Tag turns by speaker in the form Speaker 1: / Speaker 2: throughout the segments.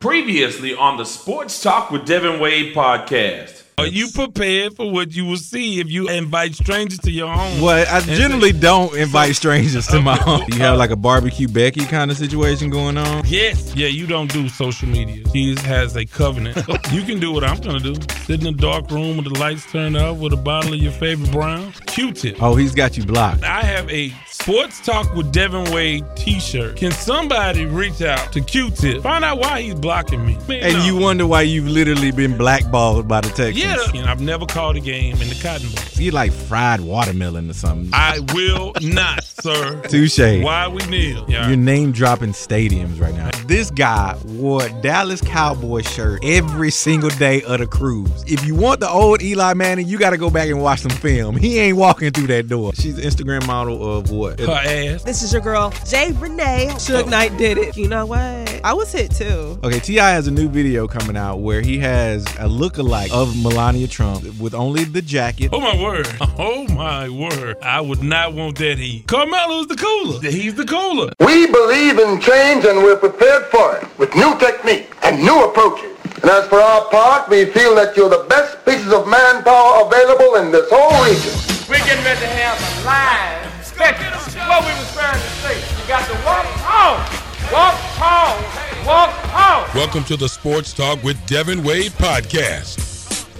Speaker 1: Previously on the Sports Talk with Devin Wade podcast.
Speaker 2: Are you prepared for what you will see if you invite strangers to your home?
Speaker 3: Well, I generally don't invite strangers to my home. You have like a barbecue Becky kind of situation going on.
Speaker 2: Yes. Yeah, you don't do social media. He has a covenant. you can do what I'm gonna do. Sit in a dark room with the lights turned off with a bottle of your favorite brown. Q-tip.
Speaker 3: Oh, he's got you blocked.
Speaker 2: I have a Sports Talk with Devin Wade t-shirt. Can somebody reach out to Q-tip? Find out why he's blocking me. Man,
Speaker 3: And
Speaker 2: no.
Speaker 3: you wonder why you've literally been blackballed by the Texans.
Speaker 2: Yeah, and I've never called a game in the Cotton Bowl.
Speaker 3: You like fried watermelon or something.
Speaker 2: I will not, sir.
Speaker 3: Touche.
Speaker 2: Why we kneel? Yeah.
Speaker 3: You're name dropping stadiums right now. This guy wore Dallas Cowboy shirt every single day of the cruise. If you want the old Eli Manning, you got to go back and watch some film. He ain't walking through that door. She's an Instagram model of what?
Speaker 2: Her ass.
Speaker 4: This is your girl, Jay Renee. Suge oh. Knight did it. You know what? I was hit too.
Speaker 3: Okay, T.I. has a new video coming out where he has a look-alike of Melania Trump with only the jacket.
Speaker 2: Oh my word. Oh my word. I would not want that heat. Carmelo's the cooler. He's the cooler.
Speaker 5: We believe in change and we're prepared for it with new technique and new approaches. And as for our part, we feel that you're the best pieces of manpower available in this whole region.
Speaker 6: We're getting ready to have a live spectacle. What we was trying to say, you got to walk home, walk home, walk home.
Speaker 7: Welcome to the Sports Talk with Devin Wade podcast.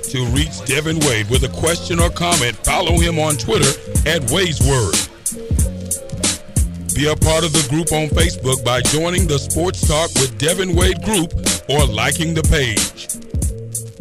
Speaker 7: To reach Devin Wade with a question or comment, follow him on Twitter at Wade's Word. Be a part of the group on Facebook by joining the Sports Talk with Devin Wade group or liking the page.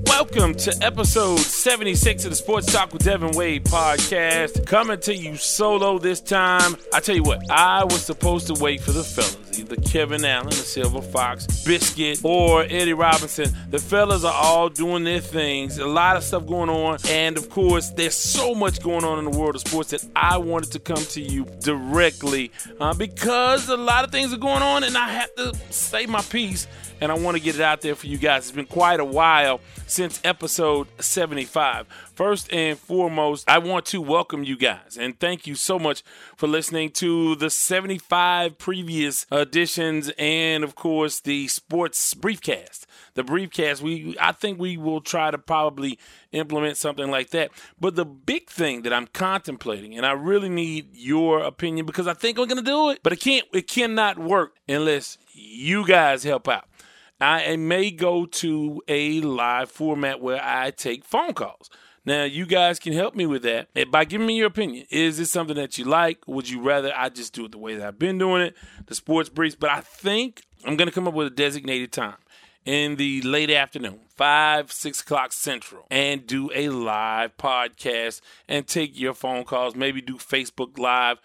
Speaker 1: Welcome to episode 76 of the Sports Talk with Devin Wade podcast. Coming to you solo this time. I tell you what, I was supposed to wait for the fellas, either Kevin Allen, the Silver Fox, Biscuit, or Eddie Robinson. The fellas are all doing their things, a lot of stuff going on, and of course, there's so much going on in the world of sports that I wanted to come to you directly uh, because a lot of things are going on, and I have to say my piece and I want to get it out there for you guys. It's been quite a while since episode 75. First and foremost, I want to welcome you guys and thank you so much for listening to the 75 previous editions and, of course, the sports briefcast. The briefcast, we I think we will try to probably implement something like that. But the big thing that I'm contemplating, and I really need your opinion because I think we're gonna do it, but it can't it cannot work unless you guys help out. I may go to a live format where I take phone calls. Now, you guys can help me with that by giving me your opinion. Is this something that you like? Would you rather I just do it the way that I've been doing it, the sports briefs? But I think I'm going to come up with a designated time in the late afternoon, five, six o'clock central, and do a live podcast and take your phone calls, maybe do Facebook Live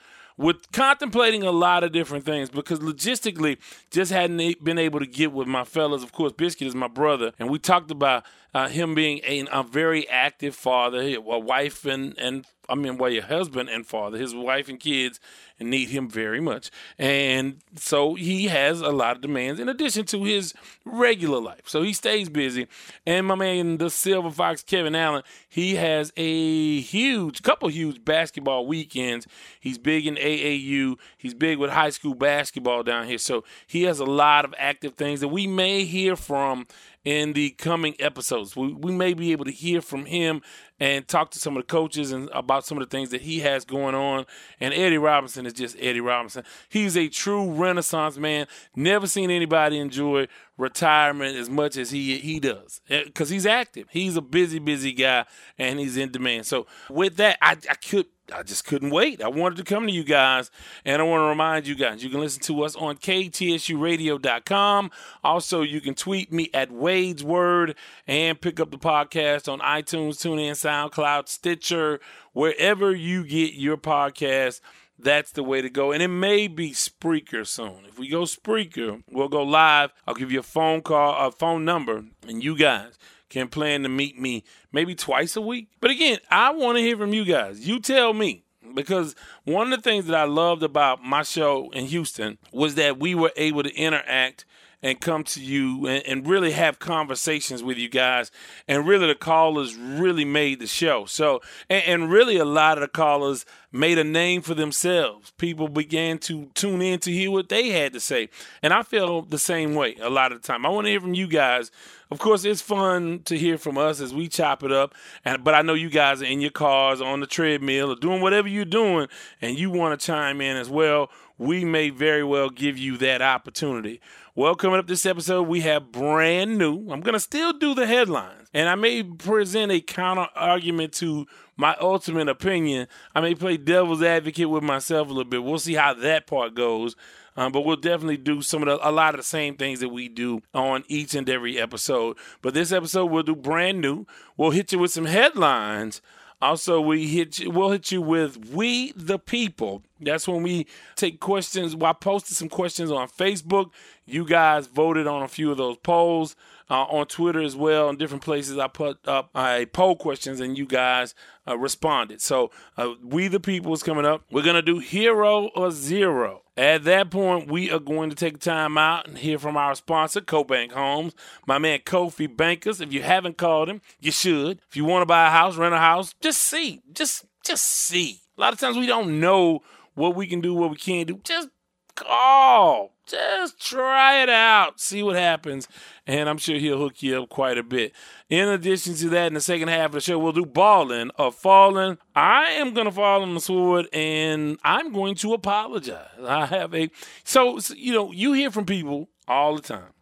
Speaker 1: with contemplating a lot of different things because logistically just hadn't been able to get with my fellas. Of course, Biscuit is my brother, and we talked about uh, him being a, a very active father, a wife and and I mean, well, your husband and father, his wife and kids need him very much, and so he has a lot of demands in addition to his regular life. So he stays busy, and my man, the Silver Fox, Kevin Allen, he has a huge, couple huge basketball weekends. He's big in AAU. He's big with high school basketball down here. So he has a lot of active things that we may hear from in the coming episodes. We, we may be able to hear from him and talk to some of the coaches and about some of the things that he has going on. And Eddie Robinson is just Eddie Robinson. He's a true renaissance man. Never seen anybody enjoy retirement as much as he he does eh, because he's active. He's a busy, busy guy and he's in demand. So with that, I, I could I just couldn't wait. I wanted to come to you guys, and I want to remind you guys you can listen to us on KTSURadio.com. Also, you can tweet me at Wade's Word and pick up the podcast on iTunes, TuneIn, SoundCloud, Stitcher, wherever you get your podcast. That's the way to go. And it may be Spreaker soon. If we go Spreaker, we'll go live. I'll give you a phone call, a phone number, and you guys can plan to meet me maybe twice a week. But again, I want to hear from you guys. You tell me. Because one of the things that I loved about my show in Houston was that we were able to interact and come to you and, and really have conversations with you guys. And really, the callers really made the show. So, and, and really, a lot of the callers made a name for themselves. People began to tune in to hear what they had to say. And I feel the same way a lot of the time. I want to hear from you guys. Of course, it's fun to hear from us as we chop it up. And but I know you guys are in your cars, on the treadmill, or doing whatever you're doing, and you want to chime in as well. We may very well give you that opportunity. Well, coming up this episode, we have brand new. I'm going to still do the headlines, and I may present a counter argument to my ultimate opinion. I may play devil's advocate with myself a little bit. We'll see how that part goes. Um, but we'll definitely do some of the, a lot of the same things that we do on each and every episode. But this episode we'll do brand new. We'll hit you with some headlines. Also, we hit you, we'll hit you with "We the People." That's when we take questions. Well, I posted some questions on Facebook. You guys voted on a few of those polls uh, on Twitter as well. In different places, I put up uh, poll questions, and you guys uh, responded. So, uh, "We the People" is coming up. We're gonna do "Hero or Zero." At that point, we are going to take time out and hear from our sponsor, CoBank Homes, my man Kofi Bankers. If you haven't called him, you should. If you want to buy a house, rent a house, just see. Just just see. A lot of times we don't know what we can do, what we can't do. Just call. Just try it out. See what happens. And I'm sure he'll hook you up quite a bit. In addition to that, in the second half of the show, we'll do balling or falling. I am going to fall on the sword and I'm going to apologize. I have a. So, you know, you hear from people all the time.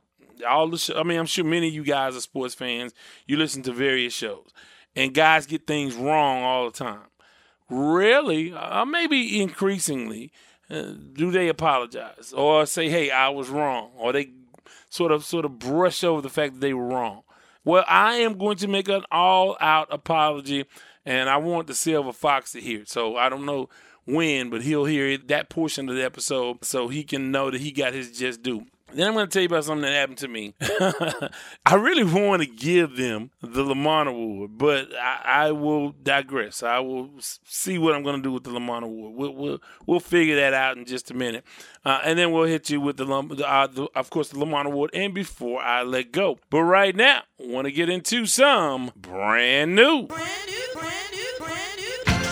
Speaker 1: All the show, I mean, I'm sure many of you guys are sports fans. You listen to various shows, and guys get things wrong all the time. Really, uh, maybe increasingly, do they apologize or say, "Hey, I was wrong," or they sort of sort of brush over the fact that they were wrong? Well, I am going to make an all-out apology, and I want the Silver Fox to hear. So I don't know when, but he'll hear that portion of the episode so he can know that he got his just due. Then I'm going to tell you about something that happened to me. I really want to give them the Lamont Award, but I, I, will digress. I will see what I'm going to do with the Lamont Award. We'll, we'll, we'll figure that out in just a minute. Uh, and then we'll hit you with the, uh, the, of course, the Lamont Award. And before I let go, but right now, want to get into some. Brand new, brand new, brand new.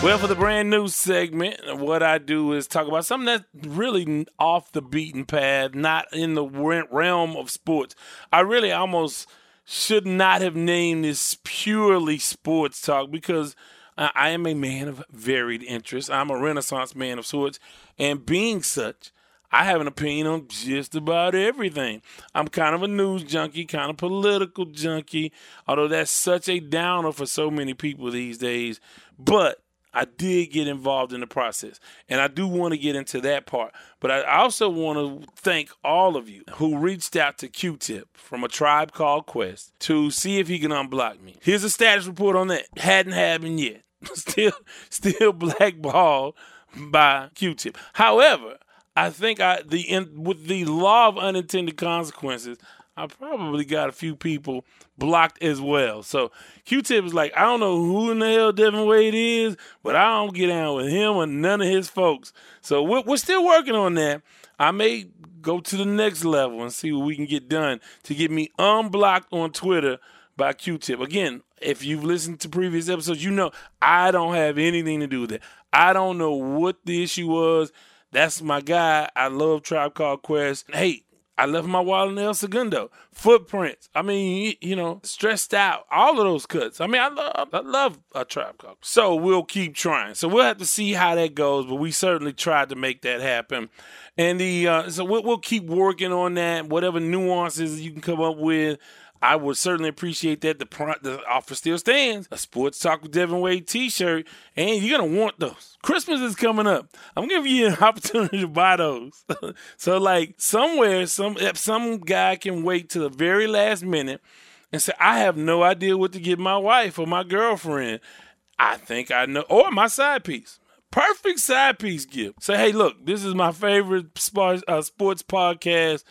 Speaker 1: Well, for the brand new segment, what I do is talk about something that's really off the beaten path, not in the realm of sports. I really almost should not have named this purely sports talk because I am a man of varied interests. I'm a renaissance man of sorts, and being such, I have an opinion on just about everything. I'm kind of a news junkie, kind of political junkie, although that's such a downer for so many people these days. But I did get involved in the process. And I do want to get into that part. But I also want to thank all of you who reached out to Q Tip from a tribe called Quest to see if he can unblock me. Here's a status report on that. Hadn't happened yet. still still blackballed by Q Tip. However, I think I the in, with the law of unintended consequences, I probably got a few people blocked as well. So Q-Tip is like, I don't know who in the hell Devin Wade is, but I don't get down with him or none of his folks. So we're, we're still working on that. I may go to the next level and see what we can get done to get me unblocked on Twitter by Q-Tip. Again, if you've listened to previous episodes, you know I don't have anything to do with it. I don't know what the issue was. That's my guy. I love Tribe Called Quest. Hey, I left my wallet in El Segundo. Footprints. I mean, you know, stressed out. All of those cuts. I mean, I love, I love a trap call. So we'll keep trying. So we'll have to see how that goes, but we certainly tried to make that happen. And the uh, so we'll, we'll keep working on that. Whatever nuances you can come up with. I would certainly appreciate that. The the offer still stands. A Sports Talk with Devin Wade T-shirt, and you're gonna want those. Christmas is coming up. I'm giving you an opportunity to buy those. so, like somewhere, some some guy can wait to the very last minute and say, "I have no idea what to give my wife or my girlfriend." I think I know, or my side piece. Perfect side piece gift. Say, hey, look, this is my favorite sports, uh, sports podcast.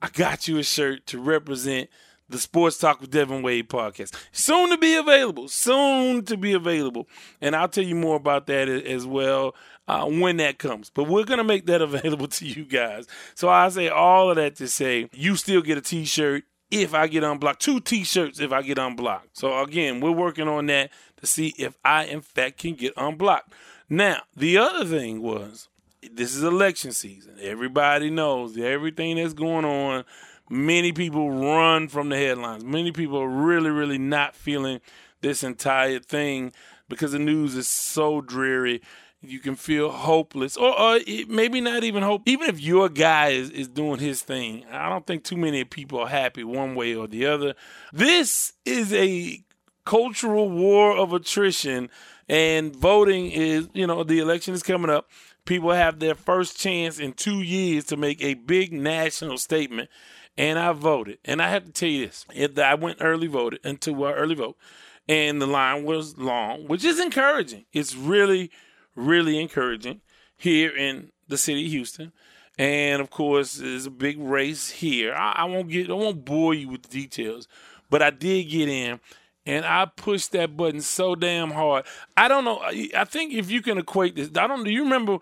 Speaker 1: I got you a shirt to represent the Sports Talk with Devin Wade podcast. Soon to be available. Soon to be available. And I'll tell you more about that as well uh, when that comes. But we're going to make that available to you guys. So I say all of that to say you still get a t shirt if I get unblocked. Two t shirts if I get unblocked. So again, we're working on that to see if I, in fact, can get unblocked. Now, the other thing was this is election season. Everybody knows everything that's going on many people run from the headlines. Many people are really, really not feeling this entire thing because the news is so dreary. You can feel hopeless, or, or maybe not even hope. Even if your guy is, is doing his thing, I don't think too many people are happy one way or the other. This is a cultural war of attrition, and voting is, you know, the election is coming up. People have their first chance in two years to make a big national statement and I voted. And I have to tell you this: I went early voted into uh, early vote, and the line was long, which is encouraging. It's really, really encouraging here in the city of Houston. And of course, there's a big race here. I, I won't get, I won't bore you with the details, but I did get in, and I pushed that button so damn hard. I don't know. I think if you can equate this, I don't. Do you remember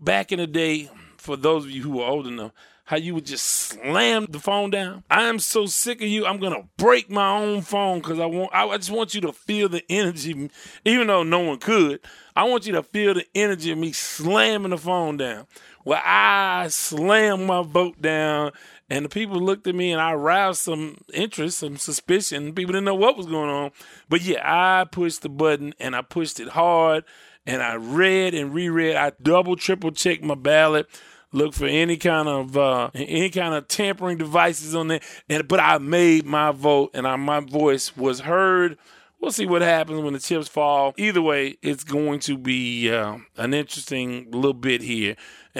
Speaker 1: back in the day? For those of you who are old enough, how you would just slam the phone down. I am so sick of you. I'm gonna break my own phone because I want. I just want you to feel the energy, even though no one could. I want you to feel the energy of me slamming the phone down. Well, I slammed my vote down, and the people looked at me, and I aroused some interest, some suspicion. People didn't know what was going on, but yeah, I pushed the button and I pushed it hard, and I read and reread. I double, triple checked my ballot look for any kind of uh, any kind of tampering devices on there. And but I made my vote, and I, my voice was heard. We'll see what happens when the chips fall. Either way, it's going to be uh, an interesting little bit here.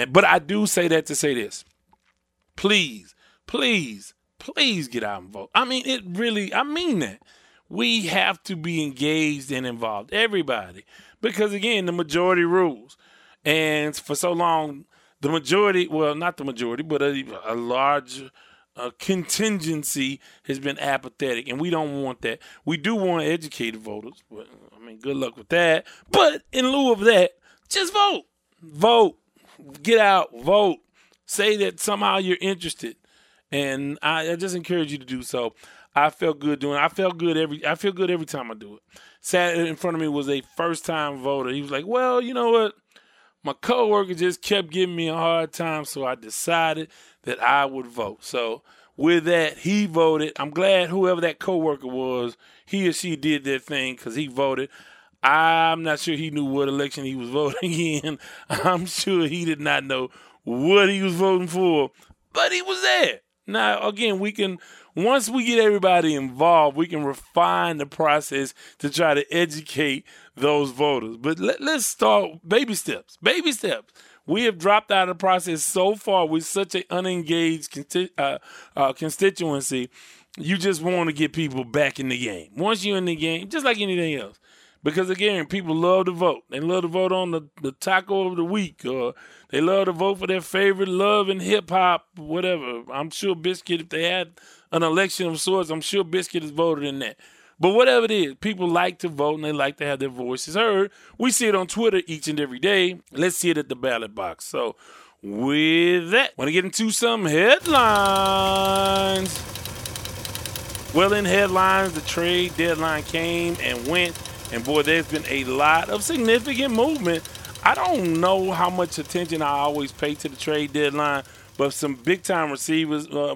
Speaker 1: But I do say that to say this: please, please, please get out and vote. I mean, it really. I mean that. We have to be engaged and involved, everybody, because again, the majority rules. And for so long, the majority, well, not the majority, but a, a large uh, contingency has been apathetic, and we don't want that. We do want educated voters, but I mean, good luck with that. But in lieu of that, just vote, vote, get out, vote. Say that somehow you're interested, and I, I just encourage you to do so. I felt good doing. It. I felt good every. I feel good every time I do it. Sat in front of me was a first time voter. He was like, "Well, you know what." My coworker just kept giving me a hard time, so I decided that I would vote. So with that, he voted. I'm glad whoever that coworker was, he or she did their thing because he voted. I'm not sure he knew what election he was voting in. I'm sure he did not know what he was voting for, but he was there. Now, again, we can once we get everybody involved, we can refine the process to try to educate those voters. But let, us start baby steps. Baby steps. We have dropped out of the process so far with such an unengaged consti- uh, uh, constituency. You just want to get people back in the game. Once you're in the game, just like anything else. Because again, people love to vote. They love to vote on the, the taco of the week, or they love to vote for their favorite love and hip hop, whatever. I'm sure Biscuit, if they had an election of sorts, I'm sure Biscuit is voted in that. But whatever it is, people like to vote and they like to have their voices heard. We see it on Twitter each and every day. Let's see it at the ballot box. So, with that, want to get into some headlines. Well, in headlines, the trade deadline came and went, and boy, there's been a lot of significant movement. I don't know how much attention I always pay to the trade deadline but some big time receivers, uh,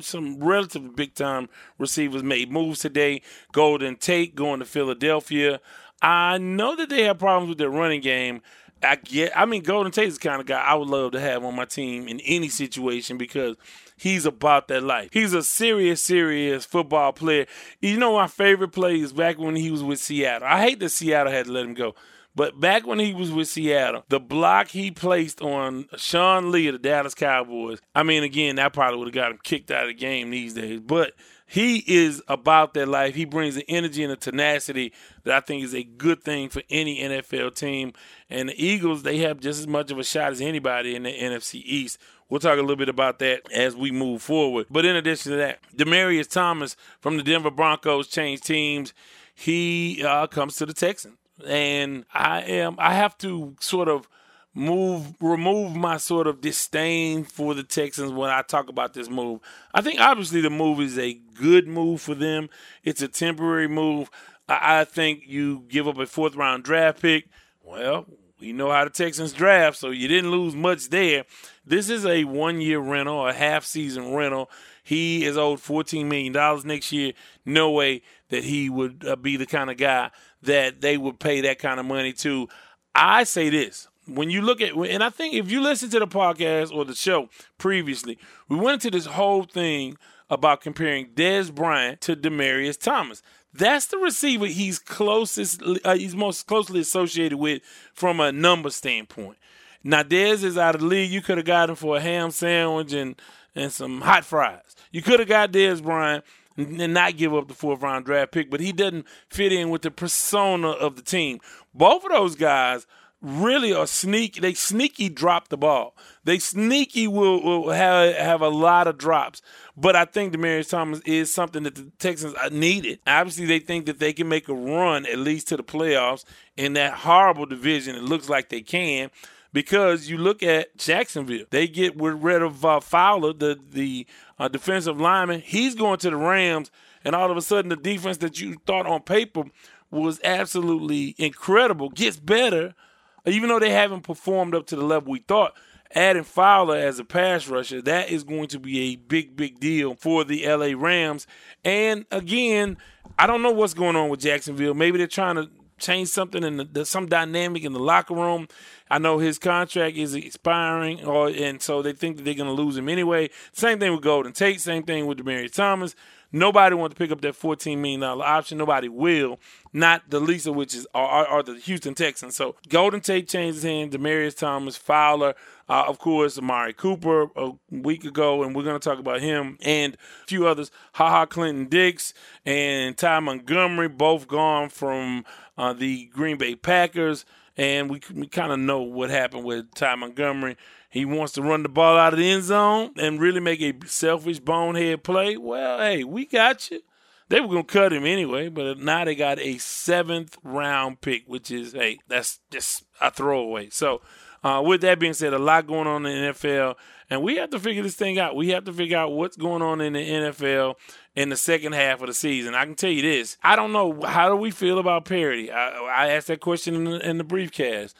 Speaker 1: some relatively big time receivers made moves today. Golden Tate going to Philadelphia. I know that they have problems with their running game. I get. I mean, Golden Tate is the kind of guy I would love to have on my team in any situation because he's about that life. He's a serious, serious football player. You know, my favorite play is back when he was with Seattle. I hate that Seattle had to let him go. But back when he was with Seattle, the block he placed on Sean Lee of the Dallas Cowboys, I mean, again, that probably would have got him kicked out of the game these days. But he is about that life. He brings the energy and the tenacity that I think is a good thing for any NFL team. And the Eagles, they have just as much of a shot as anybody in the NFC East We'll talk a little bit about that as we move forward. But in addition to that, Demaryius Thomas from the Denver Broncos changed teams. He uh, comes to the Texans, and I am I have to sort of move remove my sort of disdain for the Texans when I talk about this move. I think obviously the move is a good move for them. It's a temporary move. I, I think you give up a fourth round draft pick. Well, we know how the Texans draft, so you didn't lose much there. This is a one year rental, a half season rental. He is owed $14 million next year. No way that he would uh, be the kind of guy that they would pay that kind of money to. I say this when you look at, and I think if you listen to the podcast or the show previously, we went into this whole thing about comparing Dez Bryant to Demaryius Thomas. That's the receiver he's closest, uh, he's most closely associated with from a number standpoint. Now Dez is out of the league. You could have got him for a ham sandwich and and some hot fries. You could have got Dez Bryant and not give up the fourth round draft pick, but he doesn't fit in with the persona of the team. Both of those guys really are sneaky. They sneaky drop the ball. They sneaky will, will have have a lot of drops. But I think Demaryius Thomas is something that the Texans needed. Obviously, they think that they can make a run at least to the playoffs in that horrible division. It looks like they can because you look at Jacksonville. They get rid of uh, Fowler, the the uh, defensive lineman. He's going to the Rams, and all of a sudden, the defense that you thought on paper was absolutely incredible gets better, even though they haven't performed up to the level we thought adding Fowler as a pass rusher, that is going to be a big, big deal for the LA Rams. And again, I don't know what's going on with Jacksonville. Maybe they're trying to change something in the, some dynamic in the locker room. I know his contract is expiring, or and so they think that they're going to lose him anyway. Same thing with Golden Tate. Same thing with Demaryius Thomas. Nobody wants to pick up that $14 million option. Nobody will. Not the least of which is are, are the Houston Texans. So Golden Tate changes hands. Demaryius Thomas, Fowler, uh, of course, Amari Cooper a week ago, and we're going to talk about him and a few others. Ha Ha Clinton Dix and Ty Montgomery, both gone from uh, the Green Bay Packers. And we, we kind of know what happened with Ty Montgomery. He wants to run the ball out of the end zone and really make a selfish bonehead play. Well, hey, we got you. They were going to cut him anyway, but now they got a seventh round pick, which is, hey, that's just a throwaway. So, uh, with that being said, a lot going on in the NFL, and we have to figure this thing out. We have to figure out what's going on in the NFL in the second half of the season. I can tell you this: I don't know how do we feel about parity. I, I asked that question in the, in the briefcast.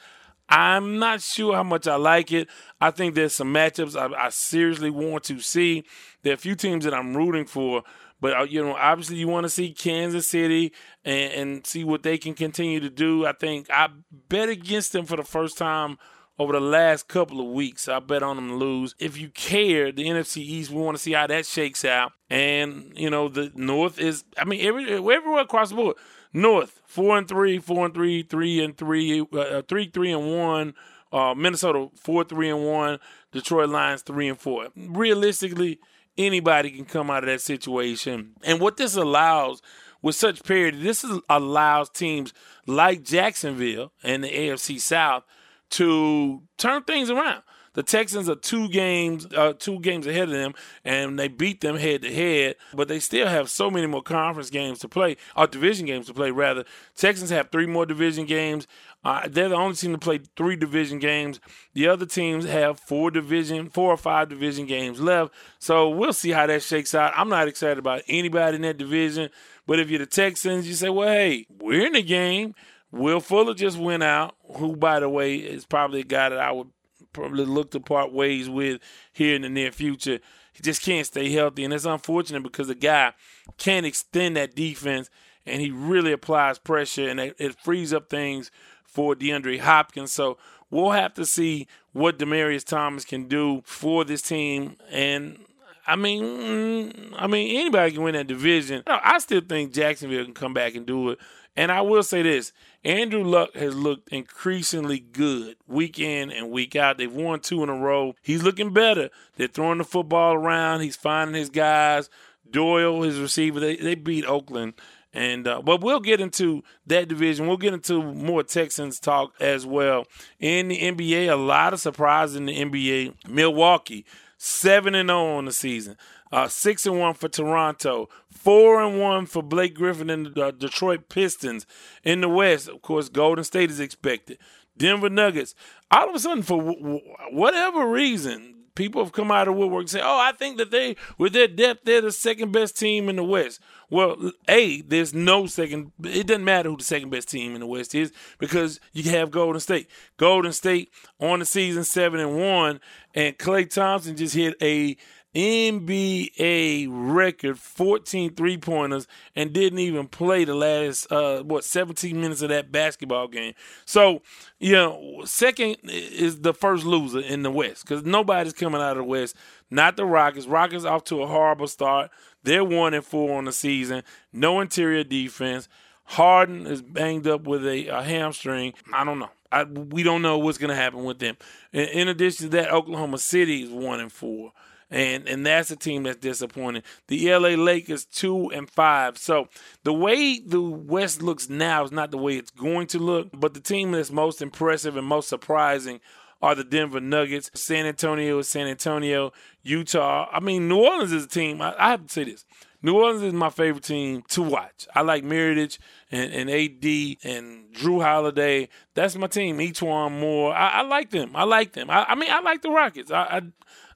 Speaker 1: I'm not sure how much I like it. I think there's some matchups I, I seriously want to see. There are a few teams that I'm rooting for, but uh, you know, obviously, you want to see Kansas City and, and, see what they can continue to do. I think I bet against them for the first time over the last couple of weeks. I bet on them to lose. If you care, the NFC East, we want to see how that shakes out. And you know, the North is. I mean, every everywhere across the board. North four and three, four and three, three and three, uh, uh, three three and one. Uh, Minnesota four three and one. Detroit Lions three and four. Realistically, anybody can come out of that situation. And what this allows with such parity, this is, allows teams like Jacksonville and the AFC South to turn things around. The Texans are two games, uh, two games ahead of them, and they beat them head to head. But they still have so many more conference games to play, or division games to play. Rather, Texans have three more division games. Uh, they're the only team to play three division games. The other teams have four division, four or five division games left. So we'll see how that shakes out. I'm not excited about anybody in that division. But if you're the Texans, you say, well, hey, we're in the game. Will Fuller just went out, who, by the way, is probably a guy that I would probably look to part ways with here in the near future. He just can't stay healthy, and it's unfortunate because the guy can't extend that defense, and he really applies pressure, and it, it frees up things for DeAndre Hopkins. So we'll have to see what Demaryius Thomas can do for this team, and I mean, mm, I mean anybody can win that division. I still think Jacksonville can come back and do it. And I will say this Andrew Luck has looked increasingly good week in and week out. They've won two in a row. He's looking better. They're throwing the football around. He's finding his guys. Doyle, his receiver, they, they beat Oakland And uh, but we'll get into that division. We'll get into more Texans talk as well. In the NBA, a lot of surprise in the NBA. Milwaukee seven and zero on the season. Uh, six and one for Toronto, four and one for Blake Griffin and the uh, Detroit Pistons. In the West, of course, Golden State is expected. Denver Nuggets. All of a sudden, for w- whatever reason, people have come out of woodwork and say, "Oh, I think that they, with their depth, they're the second best team in the West." Well, a there's no second. It doesn't matter who the second best team in the West is because you have Golden State. Golden State on the season seven and one, and Klay Thompson just hit a NBA record 14 three pointers and didn't even play the last, uh, what, 17 minutes of that basketball game. So, you know, second is the first loser in the West because nobody's coming out of the West. Not the Rockets. Rockets off to a horrible start. They're one and four on the season. No interior defense. Harden is banged up with a, a hamstring. I don't know. I, we don't know what's going to happen with them. In, in addition to that, Oklahoma City is one and four and and that's a team that's disappointing. The LA Lakers two and five. So the way the West looks now is not the way it's going to look. But the team that's most impressive and most surprising are the Denver Nuggets. San Antonio San Antonio. Utah. I mean, New Orleans is a team. I, I have to say this. New Orleans is my favorite team to watch. I like Mirotic and, and AD and Jrue Holiday. That's my team. E'Twaun Moore. I, I like them. I like them. I, I mean, I like the Rockets. I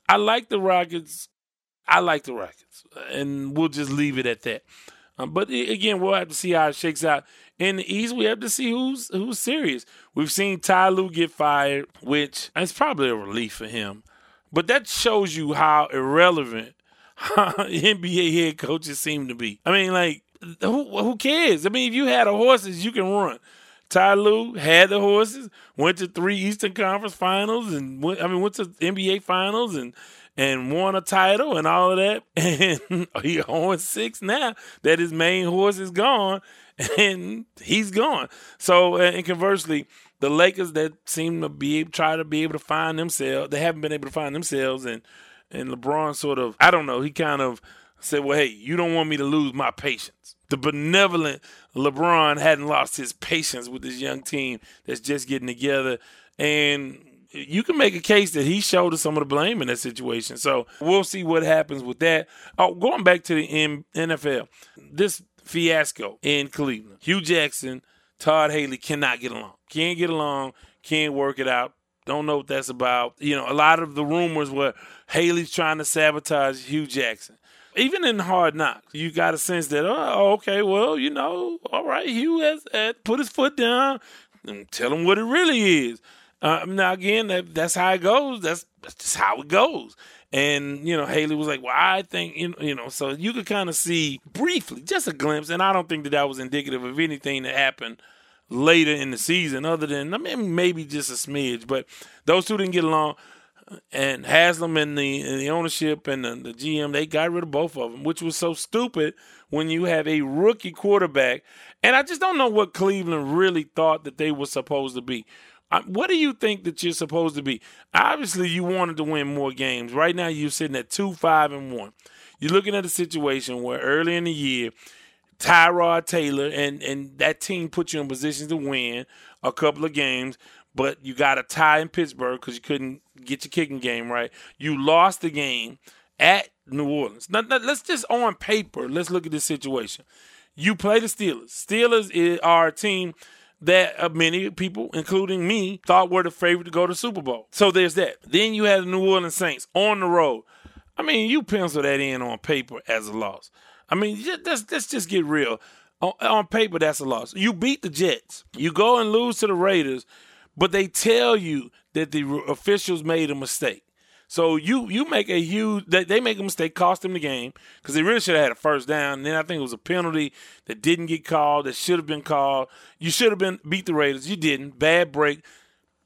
Speaker 1: I like the Rockets. I like the Rockets, and we'll just leave it at that. Um, but again, we'll have to see how it shakes out. In the East, we have to see who's who's serious. We've seen Ty Lue get fired, which is probably a relief for him. But that shows you how irrelevant NBA head coaches seem to be. I mean, like, who, who cares? I mean, if you had a horses, you can run. Ty Lue had the horses, went to three Eastern Conference Finals, and went, I mean went to NBA Finals and and won a title and all of that. And he owns six now that his main horse is gone, and he's gone. So uh, and conversely, the Lakers that seem to be try to be able to find themselves, they haven't been able to find themselves, and and LeBron sort of I don't know, he kind of said, "Well, hey, you don't want me to lose my patience." The benevolent LeBron hadn't lost his patience with this young team that's just getting together, and you can make a case that he showed some of the blame in that situation. So we'll see what happens with that. Oh, going back to the NFL, this fiasco in Cleveland, Hue Jackson, Todd Haley cannot get along. Can't get along. Can't work it out. Don't know what that's about. You know, a lot of the rumors were Haley's trying to sabotage Hue Jackson even in Hard Knocks, you got a sense that, oh, okay, well, you know, all right, Hue has, has put his foot down and tell him what it really is. Uh, now, again, that, that's how it goes. That's, that's just how it goes. And, you know, Haley was like, well, I think, you know, so you could kind of see briefly, just a glimpse. And I don't think that that was indicative of anything that happened later in the season other than, I mean, maybe just a smidge. But those two didn't get along and Haslam and the and the ownership and the, the, GM they got rid of both of them, which was so stupid when you have a rookie quarterback. And I just don't know what Cleveland really thought that they were supposed to be. What do you think that you're supposed to be? Obviously, you wanted to win more games. Right now, you're sitting at two, five, and one. You're looking at a situation where early in the year, Tyrod Taylor and and that team put you in positions to win a couple of games but you got a tie in Pittsburgh because you couldn't get your kicking game right. You lost the game at New Orleans. Now, now, let's just on paper, let's look at this situation. You play the Steelers. Steelers are a team that uh, many people, including me, thought were the favorite to go to Super Bowl. So there's that. Then you have the New Orleans Saints on the road. I mean, you pencil that in on paper as a loss. I mean, let's, let's just get real. On, on paper, that's a loss. You beat the Jets. You go and lose to the Raiders but they tell you that the officials made a mistake. So you you make a huge they, they make a mistake, cost them the game because they really should have had a first down. And then I think it was a penalty that didn't get called that should have been called. You should have been beat the Raiders. You didn't. Bad break.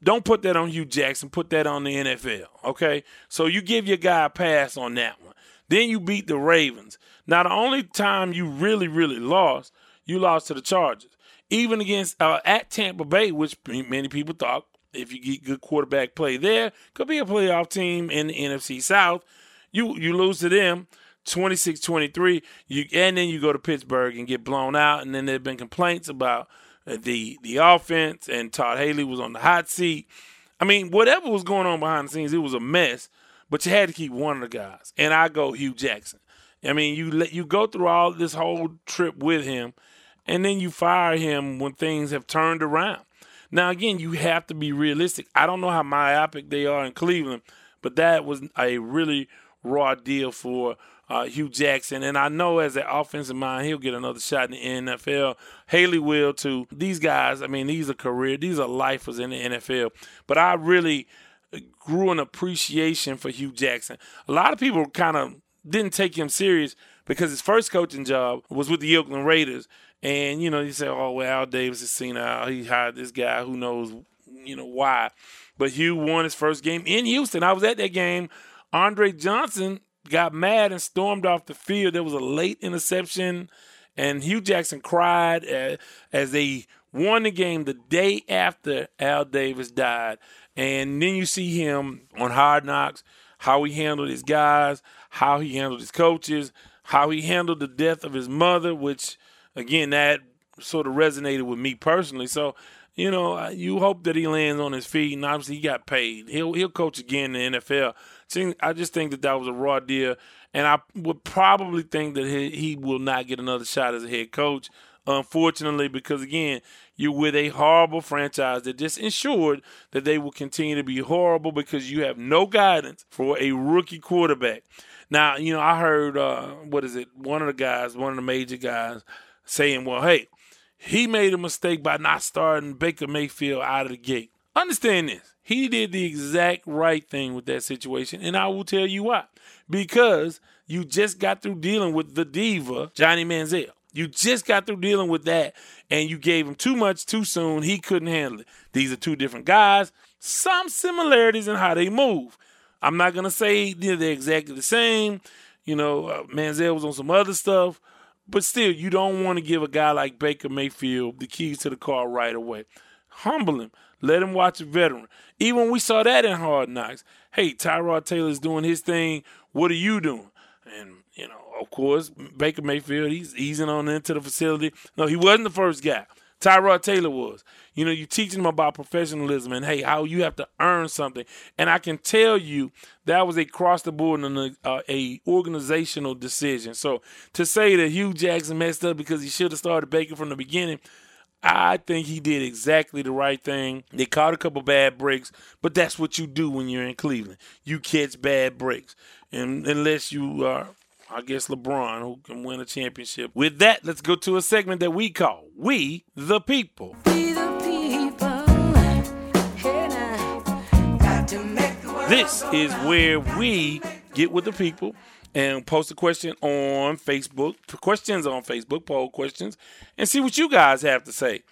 Speaker 1: Don't put that on Hue Jackson. Put that on the NFL. Okay. So you give your guy a pass on that one. Then you beat the Ravens. Now the only time you really really lost, you lost to the Chargers even against uh, at Tampa Bay, which many people thought if you get good quarterback play there, could be a playoff team in the NFC South. You you lose to them. 26-23. You and then you go to Pittsburgh and get blown out. And then there've been complaints about uh, the the offense and Todd Haley was on the hot seat. I mean, whatever was going on behind the scenes, it was a mess. But you had to keep one of the guys, and I go Hue Jackson. I mean, you let you go through all this whole trip with him, and then you fire him when things have turned around. Now, again, you have to be realistic. I don't know how myopic they are in Cleveland, but that was a really raw deal for uh, Hue Jackson. And I know as an offensive mind, he'll get another shot in the NFL. Haley will too. These guys, I mean, these are career, these are lifers in the NFL. But I really grew an appreciation for Hue Jackson. A lot of people kind of didn't take him serious because his first coaching job was with the Oakland Raiders. And, you know, you say, oh, well, Al Davis seen how he hired this guy. Who knows, you know, why. But Hue won his first game in Houston. I was at that game. Andre Johnson got mad and stormed off the field. There was a late interception, and Hue Jackson cried as they won the game the day after Al Davis died. And then you see him on Hard Knocks, how he handled his guys, how he handled his coaches, how he handled the death of his mother, which again that sort of resonated with me personally. So, you know, you hope that he lands on his feet, and obviously he got paid. He'll he'll coach again in the NFL. I just think that that was a raw deal, and I would probably think that he, he will not get another shot as a head coach. Unfortunately, because again, you're with a horrible franchise that just ensured that they will continue to be horrible because you have no guidance for a rookie quarterback. Now, you know, I heard uh, what is it? One of the guys, one of the major guys, saying, "Well, hey, he made a mistake by not starting Baker Mayfield out of the gate." Understand this: he did the exact right thing with that situation, and I will tell you why. Because you just got through dealing with the diva, Johnny Manziel. You just got through dealing with that, and you gave him too much too soon. He couldn't handle it. These are two different guys. Some similarities in how they move. I'm not gonna say they're exactly the same. You know, uh, Manziel was on some other stuff, but still, you don't want to give a guy like Baker Mayfield the keys to the car right away. Humble him. Let him watch a veteran. Even we saw that in Hard Knocks. Hey, Tyrod Taylor's doing his thing. What are you doing? And you know, of course, Baker Mayfield, he's easing on into the facility. No, he wasn't the first guy. Tyrod Taylor was. You know, you teaching them about professionalism and hey, how you have to earn something. And I can tell you that was a cross the board and a, uh, a organizational decision. So to say that Hue Jackson messed up because he should have started Baker from the beginning, I think he did exactly the right thing. They caught a couple bad breaks, but that's what you do when you're in Cleveland. You catch bad breaks, and unless you are I guess LeBron, who can win a championship. With that, let's go to a segment that we call We the People. We the people. This is where we get with the people and post a question on Facebook, questions on Facebook, poll questions, and see what you guys have to say.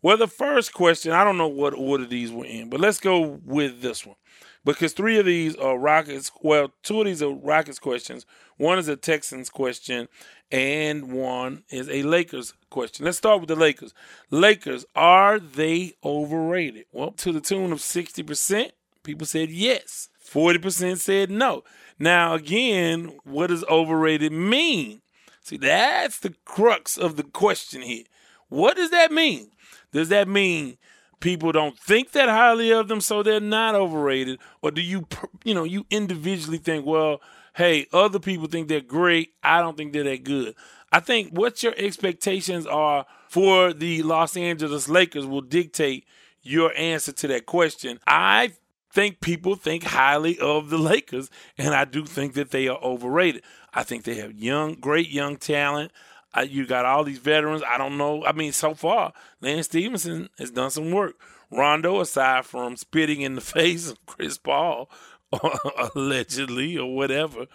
Speaker 1: Well, the first question, I don't know what order these were in, but let's go with this one because three of these are Rockets. Well, two of these are Rockets questions. One is a Texans question, and one is a Lakers question. Let's start with the Lakers. Lakers, are they overrated? Well, to the tune of 60%, people said yes. 40% said no. Now, again, what does overrated mean? See, that's the crux of the question here. What does that mean? Does that mean people don't think that highly of them, so they're not overrated, or do you, you know, you individually think, well, hey, other people think they're great, I don't think they're that good. I think what your expectations are for the Los Angeles Lakers will dictate your answer to that question. I think people think highly of the Lakers, and I do think that they are overrated. I think they have young, great young talent. Uh, you got all these veterans. I don't know. I mean, so far, Lance Stephenson has done some work. Rondo, aside from spitting in the face of Chris Paul, allegedly or whatever,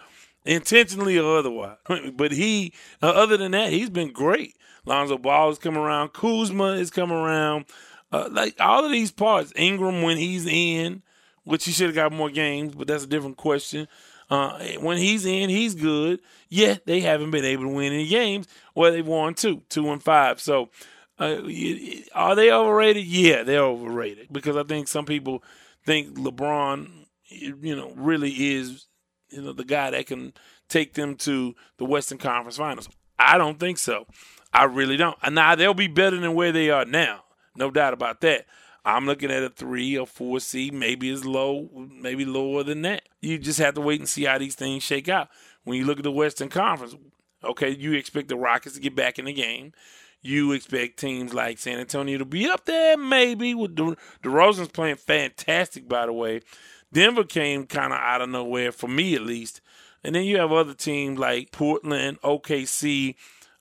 Speaker 1: intentionally or otherwise. But he, uh, other than that, he's been great. Lonzo Ball has come around. Kuzma has come around. Uh, like all of these parts, Ingram when he's in, which he should have got more games, but that's a different question. Uh, when he's in, he's good. Yet they haven't been able to win any games. Well, they've won two, two and five. So, uh, are they overrated? Yeah, they're overrated because I think some people think LeBron, you know, really is, you know, the guy that can take them to the Western Conference Finals? I don't think so. I really don't. Now they'll be better than where they are now, no doubt about that. I'm looking at a three or four C, maybe as low, maybe lower than that. You just have to wait and see how these things shake out. When you look at the Western Conference, okay, you expect the Rockets to get back in the game. You expect teams like San Antonio to be up there, maybe. With the DeRozan's playing fantastic, by the way. Denver came kind of out of nowhere for me, at least. And then you have other teams like Portland, OKC.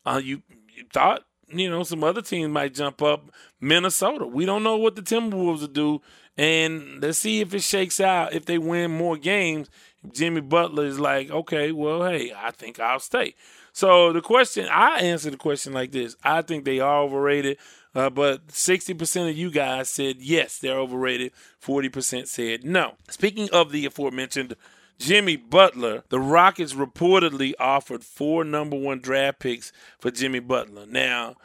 Speaker 1: Uh, you, you thought you know, some other teams might jump up. Minnesota. We don't know what the Timberwolves will do. And let's see if it shakes out. If they win more games, Jimmy Butler is like, okay, well, hey, I think I'll stay. So the question, I answer the question like this I think they are overrated. Uh, but 60% of you guys said yes, they're overrated. 40% said no. Speaking of the aforementioned Jimmy Butler, the Rockets reportedly offered four number one draft picks for Jimmy Butler. Now,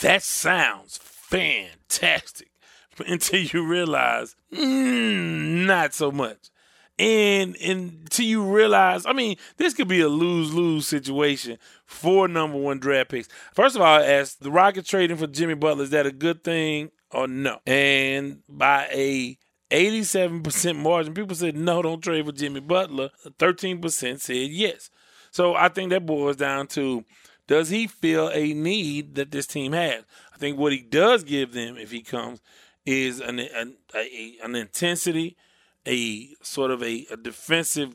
Speaker 1: that sounds fantastic until you realize, mm, not so much. And until you realize, I mean, this could be a lose lose situation for number one draft picks. First of all, as the Rockets trading for Jimmy Butler, is that a good thing or no? And by a 87% margin. People said, no, don't trade for Jimmy Butler. 13% said yes. So I think that boils down to does he feel a need that this team has? I think what he does give them if he comes is an, an, a, an intensity, a sort of a, a defensive,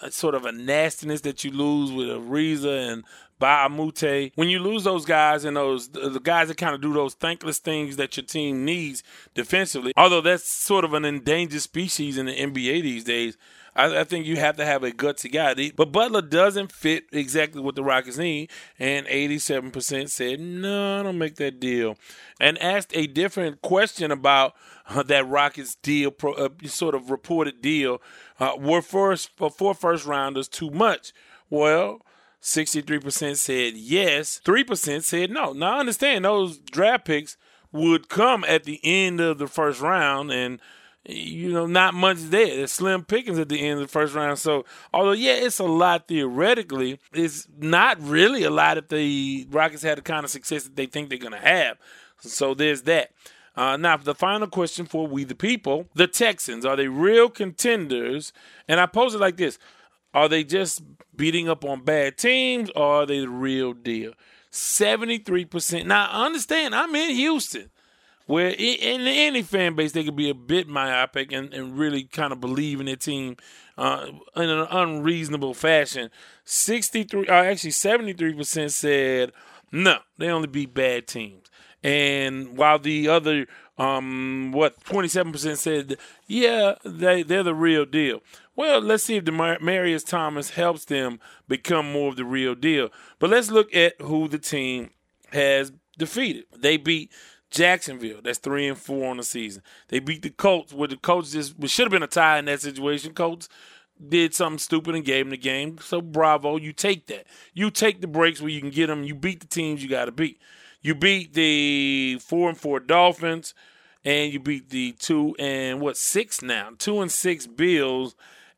Speaker 1: a sort of a nastiness that you lose with Ariza and Mbah a Moute. When you lose those guys and those the guys that kind of do those thankless things that your team needs defensively, although that's sort of an endangered species in the NBA these days. I, I think you have to have a gutsy guy. But Butler doesn't fit exactly what the Rockets need, and 87% said, no, I don't make that deal. And asked a different question about uh, that Rockets deal, uh, sort of reported deal. Uh, were first, for four first rounders too much? Well, 63% said yes, 3% said no. Now, I understand those draft picks would come at the end of the first round, and you know, not much there. Slim pickings at the end of the first round. So, although yeah, it's a lot theoretically, it's not really a lot if the Rockets had the kind of success that they think they're going to have. So there's that. Uh, now, the final question for we the people: the Texans are they real contenders? And I pose it like this: Are they just beating up on bad teams, or are they the real deal? 73%. Now, understand, I'm in Houston, where in any fan base, they could be a bit myopic and, and really kind of believe in their team uh, in an unreasonable fashion. 63, uh, actually 73% said, no, they only beat bad teams. And while the other, um, what, 27% said, yeah, they, they're the real deal. Well, let's see if Demaryius Thomas helps them become more of the real deal. But let's look at who the team has defeated. They beat Jacksonville. That's three and four on the season. They beat the Colts, where the Colts just should have been a tie in that situation. Colts did something stupid and gave them the game. So bravo, you take that. You take the breaks where you can get them. You beat the teams you got to beat. You beat the four and four Dolphins, and you beat the two and what six now, two and six Bills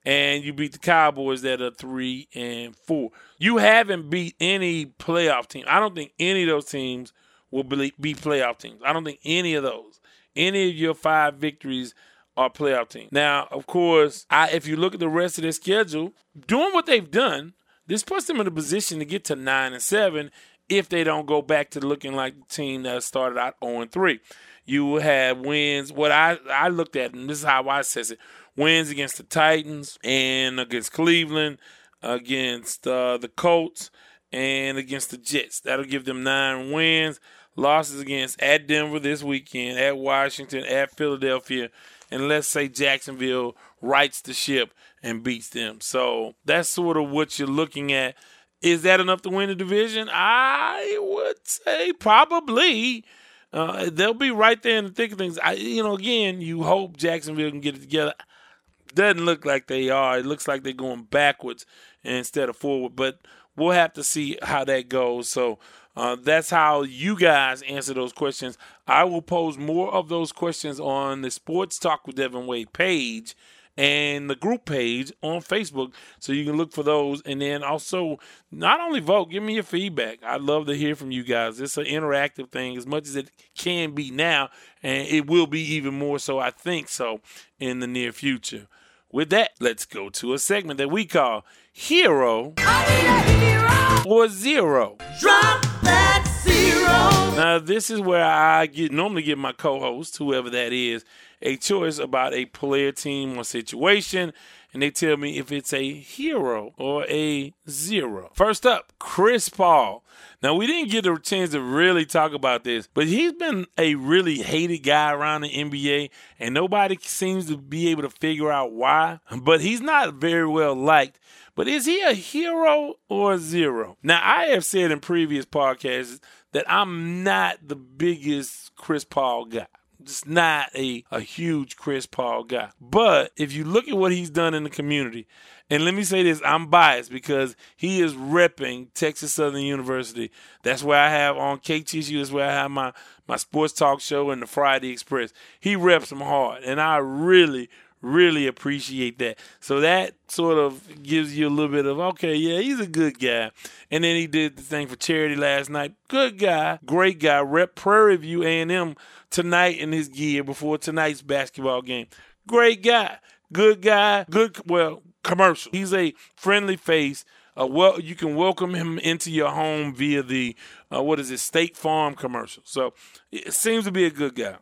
Speaker 1: and you beat the Cowboys that are three and four. You haven't beat any playoff team. I don't think any of those teams will be, playoff teams. I don't think any of those, any of your five victories are playoff teams. Now, of course, I, if you look at the rest of their schedule, doing what they've done, this puts them in a position to get to nine and seven if they don't go back to looking like the team that started out 0 and 3. You will have wins. What I, I looked at, and this is how I assess it wins against the Titans and against Cleveland, against uh, the Colts, and against the Jets. That'll give them nine wins. Losses against at Denver this weekend, at Washington, at Philadelphia, and let's say Jacksonville rights the ship and beats them. So that's sort of what you're looking at. Is that enough to win the division? I would say probably. Uh, they'll be right there in the thick of things. I, you know, again, you hope Jacksonville can get it together doesn't look like they are. It looks like they're going backwards instead of forward. But we'll have to see how that goes. So uh, that's how you guys answer those questions. I will pose more of those questions on the Sports Talk with Devin Wade page and the group page on Facebook so you can look for those. And then also, not only vote, give me your feedback. I'd love to hear from you guys. It's an interactive thing as much as it can be now, and it will be even more so, I think so, in the near future. With that, let's go to a segment that we call Hero hero. or Zero.
Speaker 8: Drop that zero.
Speaker 1: Now, this is where I get normally get my co-host, whoever that is, a choice about a player, team, or situation, and they tell me if it's a hero or a zero. First up, Chris Paul. Now, we didn't get a chance to really talk about this, but he's been a really hated guy around the NBA, and nobody seems to be able to figure out why. But he's not very well liked. But is he a hero or a zero? Now, I have said in previous podcasts that I'm not the biggest Chris Paul guy. Just not a, a huge Chris Paul guy. But if you look at what he's done in the community, and let me say this, I'm biased because he is repping Texas Southern University. That's where I have on KTSU, that's where I have my, my sports talk show and the Friday Express. He reps them hard. And I really, really appreciate that. So that sort of gives you a little bit of okay, yeah, he's a good guy. And then he did the thing for charity last night. Good guy, great guy. Rep Prairie View A and M tonight in his gear before tonight's basketball game. Great guy, good guy, good well commercial. He's a friendly face. Uh, well, you can welcome him into your home via the uh, what is it, State Farm commercial. So it seems to be a good guy.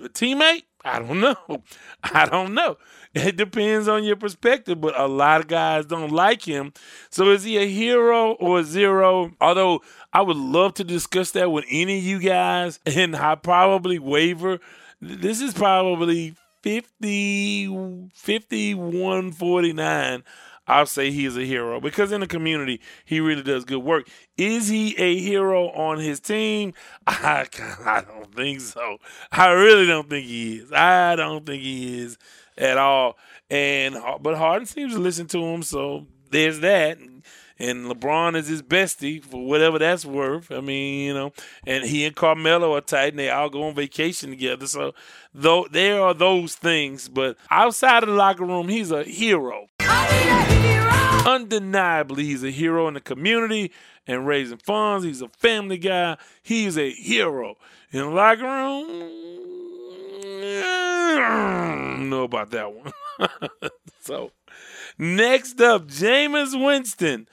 Speaker 1: A teammate? I don't know. I don't know. It depends on your perspective, but a lot of guys don't like him. So is he a hero or a zero? Although I would love to discuss that with any of you guys, and I probably waver. This is probably 50, 51 49. I'll say he is a hero because in the community he really does good work. Is he a hero on his team? I I don't think so. I really don't think he is. I don't think he is at all. And uh, but Harden seems to listen to him, so there's that. And LeBron is his bestie for whatever that's worth. I mean, you know, and he and Carmelo are tight, and they all go on vacation together. So, though there are those things, but outside of the locker room, he's a hero. Undeniably, he's a hero in the community and raising funds. He's a family guy. He's a hero in the locker room. Know about that one. so, next up, Jameis Winston.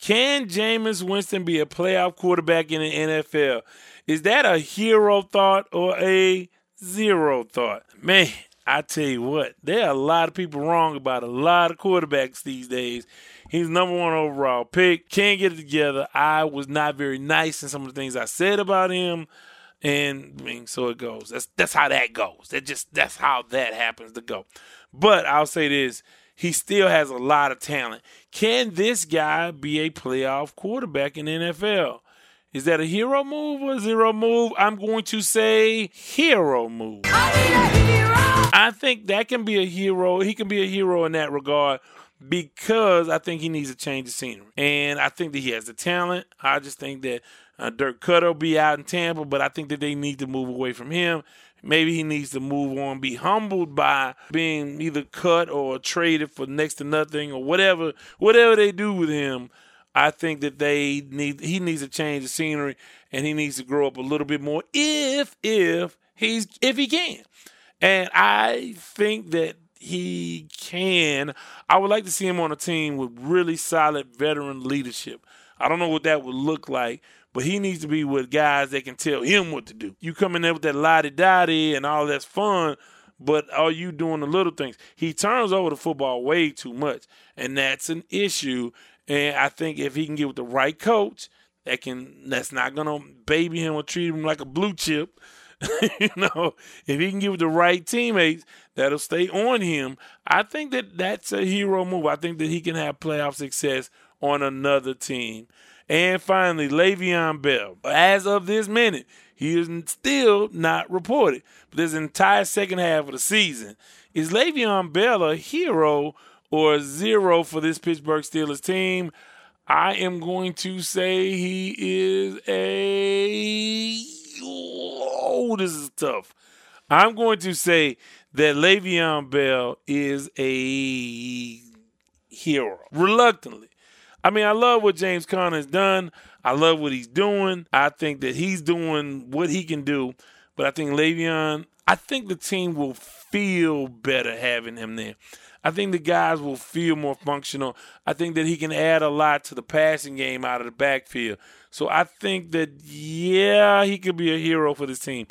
Speaker 1: Can Jameis Winston be a playoff quarterback in the NFL? Is that a hero thought or a zero thought? Man, I tell you what, there are a lot of people wrong about a lot of quarterbacks these days. He's number one overall pick. Can't get it together. I was not very nice in some of the things I said about him. And I mean, so it goes. That's that's how that goes. That just that's how that happens to go. But I'll say this. He still has a lot of talent. Can this guy be a playoff quarterback in NFL? Is that a hero move or a zero move? I'm going to say hero move. I think that can be a hero. He can be a hero in that regard because I think he needs a change of scenery. And I think that he has the talent. I just think that uh, Dirk Koetter will be out in Tampa, but I think that they need to move away from him. Maybe he needs to move on, be humbled by being either cut or traded for next to nothing or whatever, whatever they do with him. I think that they need he needs to change the scenery and he needs to grow up a little bit more if if he's if he can. And I think that he can. I would like to see him on a team with really solid veteran leadership. I don't know what that would look like, but he needs to be with guys that can tell him what to do. You come in there with that lottie dottie and all that's fun, but are you doing the little things? He turns over the football way too much, and that's an issue. And I think if he can get with the right coach, that can that's not gonna baby him or treat him like a blue chip. you know, if he can get with the right teammates that'll stay on him, I think that that's a hero move. I think that he can have playoff success on another team. And finally, Le'Veon Bell. As of this minute, he is still not reported. But this entire second half of the season, is Le'Veon Bell a hero or zero for this Pittsburgh Steelers team? I am going to say he is a. Oh, this is tough. I'm going to say that Le'Veon Bell is a hero. Reluctantly. I mean, I love what James Conner has done. I love what he's doing. I think that he's doing what he can do. But I think Le'Veon, I think the team will feel better having him there. I think the guys will feel more functional. I think that he can add a lot to the passing game out of the backfield. So I think that, yeah, he could be a hero for this team.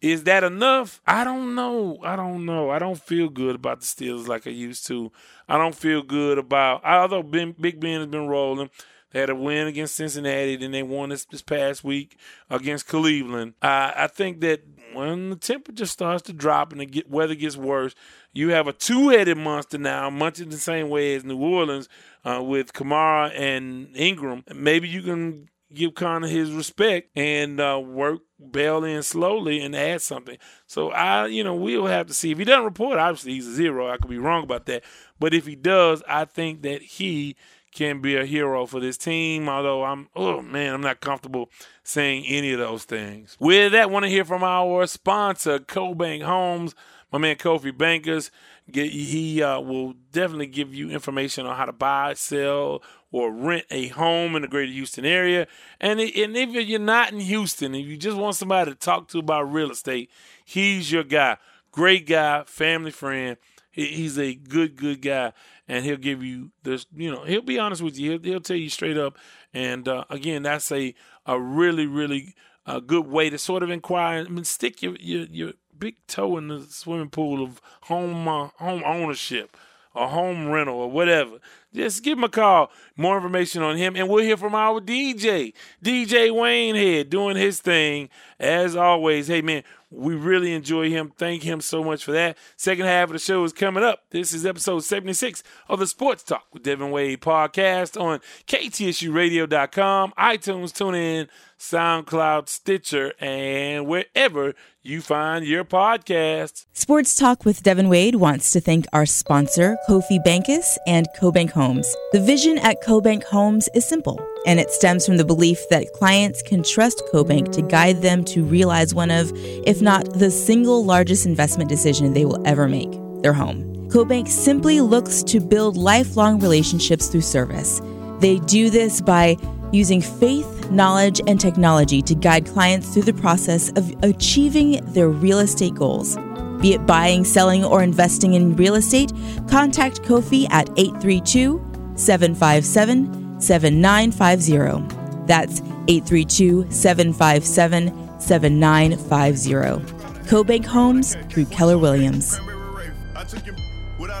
Speaker 1: Is that enough? I don't know. I don't know. I don't feel good about the Steelers like I used to. I don't feel good about, although ben, Big Ben has been rolling. Had a win against Cincinnati, then they won this, this past week against Cleveland. I think that when the temperature starts to drop and the get, weather gets worse, you have a two-headed monster now, much in the same way as New Orleans uh, with Kamara and Ingram. Maybe you can give Conner his respect and uh, work Bell in slowly and add something. So I, you know, we'll have to see. If he doesn't report, obviously he's a zero. I could be wrong about that. But if he does, I think that he can be a hero for this team. Although I'm, oh man, I'm not comfortable saying any of those things. With that, want to hear from our sponsor, CoBank Homes. My man Kofi Bankers, he uh, will definitely give you information on how to buy, sell, or rent a home in the greater Houston area. And, and if you're not in Houston, if you just want somebody to talk to about real estate, he's your guy. Great guy, family friend. He's a good, good guy, and he'll give you this. You know, he'll be honest with you. He'll, he'll tell you straight up. And uh, again, that's a a really, really uh, good way to sort of inquire. I mean, stick your your, your big toe in the swimming pool of home uh, home ownership or home rental or whatever. Just give him a call. More information on him, and we'll hear from our DJ, DJ Wayne Head, doing his thing as always. Hey man, we really enjoy him. Thank him so much for that. Second half of the show is coming up. This is episode 76 of the Sports Talk with Devin Wade podcast on KTSURadio.com, iTunes, TuneIn, SoundCloud, Stitcher, and wherever you find your podcasts.
Speaker 9: Sports Talk with Devin Wade wants to thank our sponsor, Kofi Bankus and CoBank Homes. The vision at CoBank Homes is simple, and it stems from the belief that clients can trust CoBank to guide them to realize one of, if not the single largest investment decision they will ever make their home. CoBank simply looks to build lifelong relationships through service. They do this by using faith, knowledge, and technology to guide clients through the process of achieving their real estate goals. Be it buying, selling, or investing in real estate, contact Kofi at 832 757 7950. That's 832 757 7950. CoBank Homes through Keller Williams.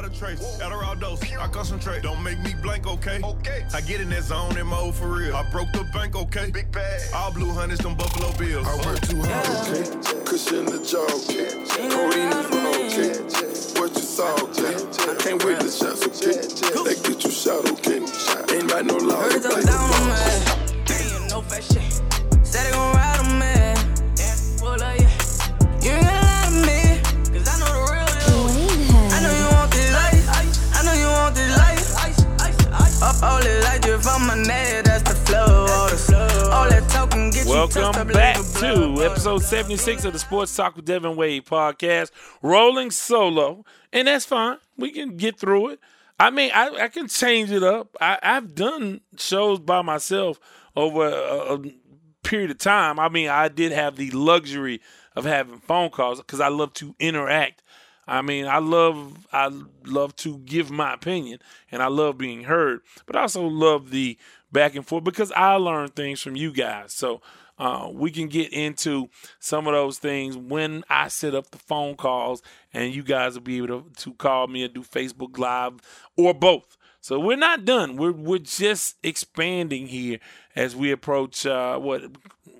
Speaker 10: Without a trace, Adderall dose, I concentrate. Don't make me blank, okay? Okay. I get in that zone in mode for real. I broke the bank, okay? Big bag. All blue hunters, them Buffalo Bills.
Speaker 11: I work too hard, okay? Cushion the job, okay? Codeine is wrong, okay? What you saw, okay? I can't wait to shots, okay? They get you shot, okay? Ain't got no law,
Speaker 12: Heard them down on me. Ain't no fat shit. Said they gon' ride on me. On my neck. That's the flow. All the. All that talking get
Speaker 1: Welcome back to episode 76 of the Sports Talk with Devin Wade podcast, rolling solo. And that's fine. We can get through it. I mean, I, I can change it up. I, I've done shows by myself over a, a period of time. I mean, I did have the luxury of having phone calls because I love to interact. I mean, I love I love to give my opinion and I love being heard, but I also love the back and forth because I learn things from you guys. So uh, we can get into some of those things when I set up the phone calls, and you guys will be able to, to call me and do Facebook Live or both. So we're not done. We're we're just expanding here as we approach uh, what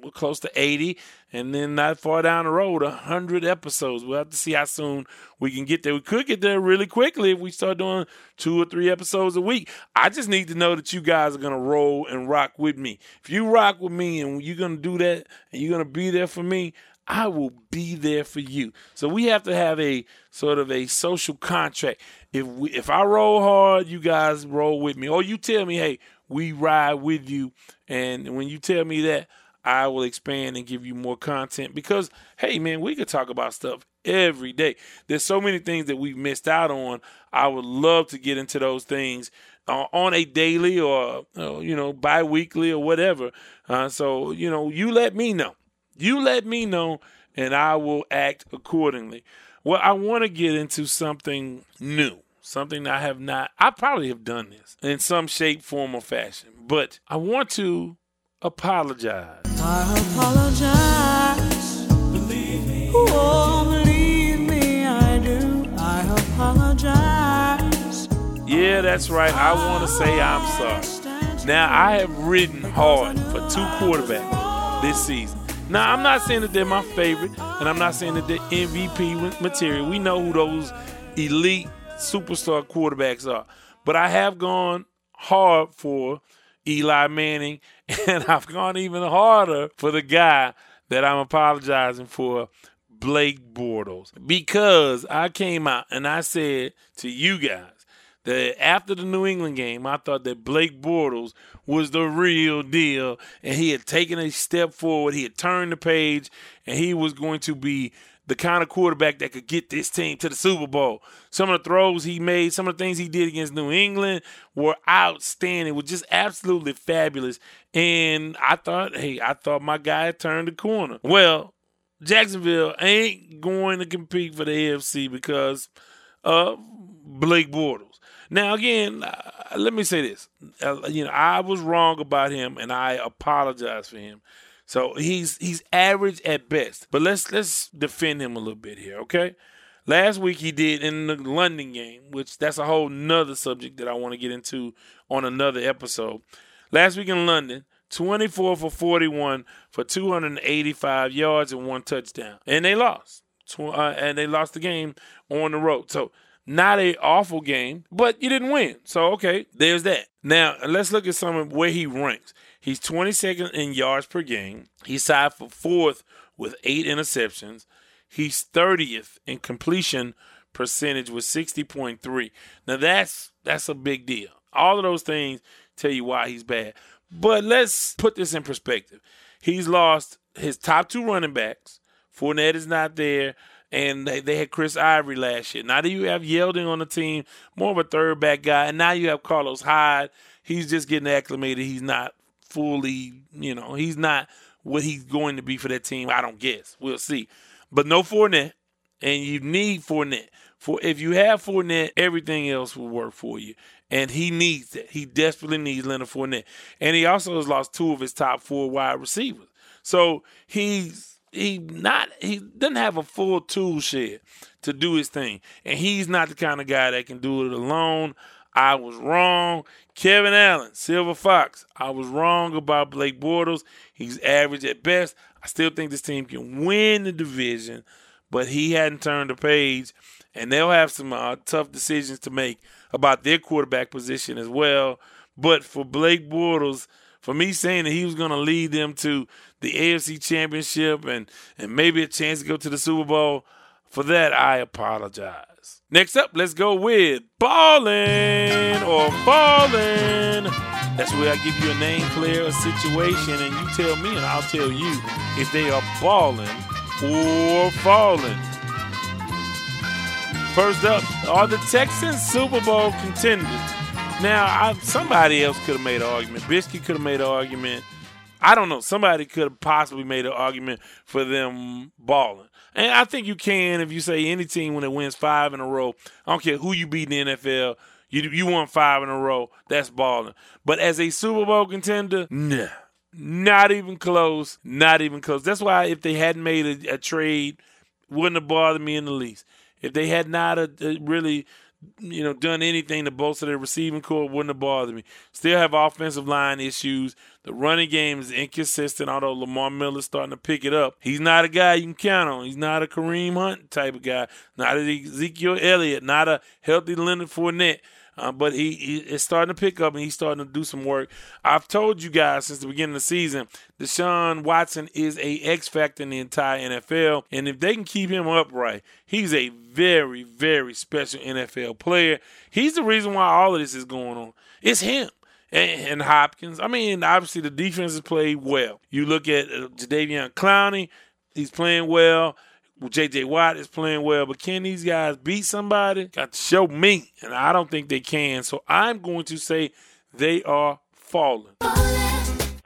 Speaker 1: we're close to 80, and then not far down the road, 100 episodes. We'll have to see how soon we can get there. We could get there really quickly if we start doing two or three episodes a week. I just need to know that you guys are to roll and rock with me. If you rock with me and you're to do that and you're to be there for me, I will be there for you. So we have to have a sort of a social contract. If we, if I roll hard, you guys roll with me, or you tell me, hey, we ride with you. And when you tell me that, I will expand and give you more content because, hey, man, we could talk about stuff every day. There's so many things that we've missed out on. I would love to get into those things uh, on a daily or, uh, you know, bi weekly or whatever. Uh, so, you know, you let me know. You let me know, and I will act accordingly. Well, I want to get into something new, something I have not, I probably have done this in some shape, form, or fashion, but I want to apologize.
Speaker 8: I apologize. Believe me. Oh, believe me, I do. I apologize.
Speaker 1: Yeah, that's right. I want to say I'm sorry. Now, I have ridden hard for two quarterbacks this season. Now, I'm not saying that they're my favorite, and I'm not saying that they're MVP material. We know who those elite superstar quarterbacks are. But I have gone hard for Eli Manning, and I've gone even harder for the guy that I'm apologizing for, Blake Bortles, because I came out and I said to you guys that after the New England game, I thought that Blake Bortles was the real deal, and he had taken a step forward. He had turned the page, and he was going to be the kind of quarterback that could get this team to the Super Bowl. Some of the throws he made, some of the things he did against New England were outstanding, were just absolutely fabulous. And I thought, hey, I thought my guy turned the corner. Well, Jacksonville ain't going to compete for the AFC because of Blake Bortles. Now, again, uh, let me say this: uh, you know, I was wrong about him, and I apologize for him. So he's he's average at best. But let's let's defend him a little bit here, okay? Last week he did in the London game, which that's a whole nother subject that I want to get into on another episode. Last week in London, 24 for 41 for 285 yards and one touchdown. And they lost. Uh, and they lost the game on the road. So not a awful game, but you didn't win. So okay, there's that. Now let's look at some of where he ranks. He's 22nd in yards per game. He's tied for fourth with eight interceptions. He's 30th in completion percentage with 60.3. Now that's that's a big deal. All of those things tell you why he's bad. But let's put this in perspective. He's lost his top two running backs. Fournette is not there and they, they had Chris Ivory last year. Now that you have Yeldon on the team, more of a third back guy, and now you have Carlos Hyde. He's just getting acclimated. He's not fully, you know, he's not what he's going to be for that team. I don't guess. We'll see. But no Fournette, and you need Fournette. For if you have Fournette, everything else will work for you. And he needs that. He desperately needs Leonard Fournette. And he also has lost two of his top four wide receivers. So he's he not he doesn't have a full tool shed to do his thing, and he's not the kind of guy that can do it alone. I was wrong. Kevin Allen, Silver Fox, I was wrong about Blake Bortles. He's average at best. I still think this team can win the division, but he hadn't turned the page, and they'll have some uh, tough decisions to make about their quarterback position as well. But for Blake Bortles, for me saying that he was going to lead them to the AFC Championship and and maybe a chance to go to the Super Bowl, for that I apologize. Next up, let's go with ballin' or falling. That's where I give you a name, player, a situation, and you tell me, and I'll tell you if they are balling or falling. First up are the Texans Super Bowl contenders. Now, I, somebody else could have made an argument. Biscuit could have made an argument. I don't know. Somebody could have possibly made an argument for them balling. And I think you can if you say any team when it wins five in a row. I don't care who you beat in the NFL. You you won five in a row. That's balling. But as a Super Bowl contender, nah, not even close. Not even close. That's why if they hadn't made a, a trade, wouldn't have bothered me in the least. If they had not uh, really you know, done anything to bolster their receiving corps wouldn't have bothered me. Still have offensive line issues. The running game is inconsistent, although Lamar Miller's starting to pick it up. He's not a guy you can count on. He's not a Kareem Hunt type of guy, not a Ezekiel Elliott, not a healthy Leonard Fournette. Uh, but he, he is starting to pick up and he's starting to do some work. I've told you guys since the beginning of the season, Deshaun Watson is a X factor in the entire NFL, and if they can keep him upright, he's a very, very special NFL player. He's the reason why all of this is going on. It's him. and, Hopkins. I mean, obviously the defense has played well. You look at uh, Jadeveon Clowney, he's playing well. J.J. Watt is playing well, but can these guys beat somebody? Got to show me, and I don't think they can. So I'm going to say they are falling.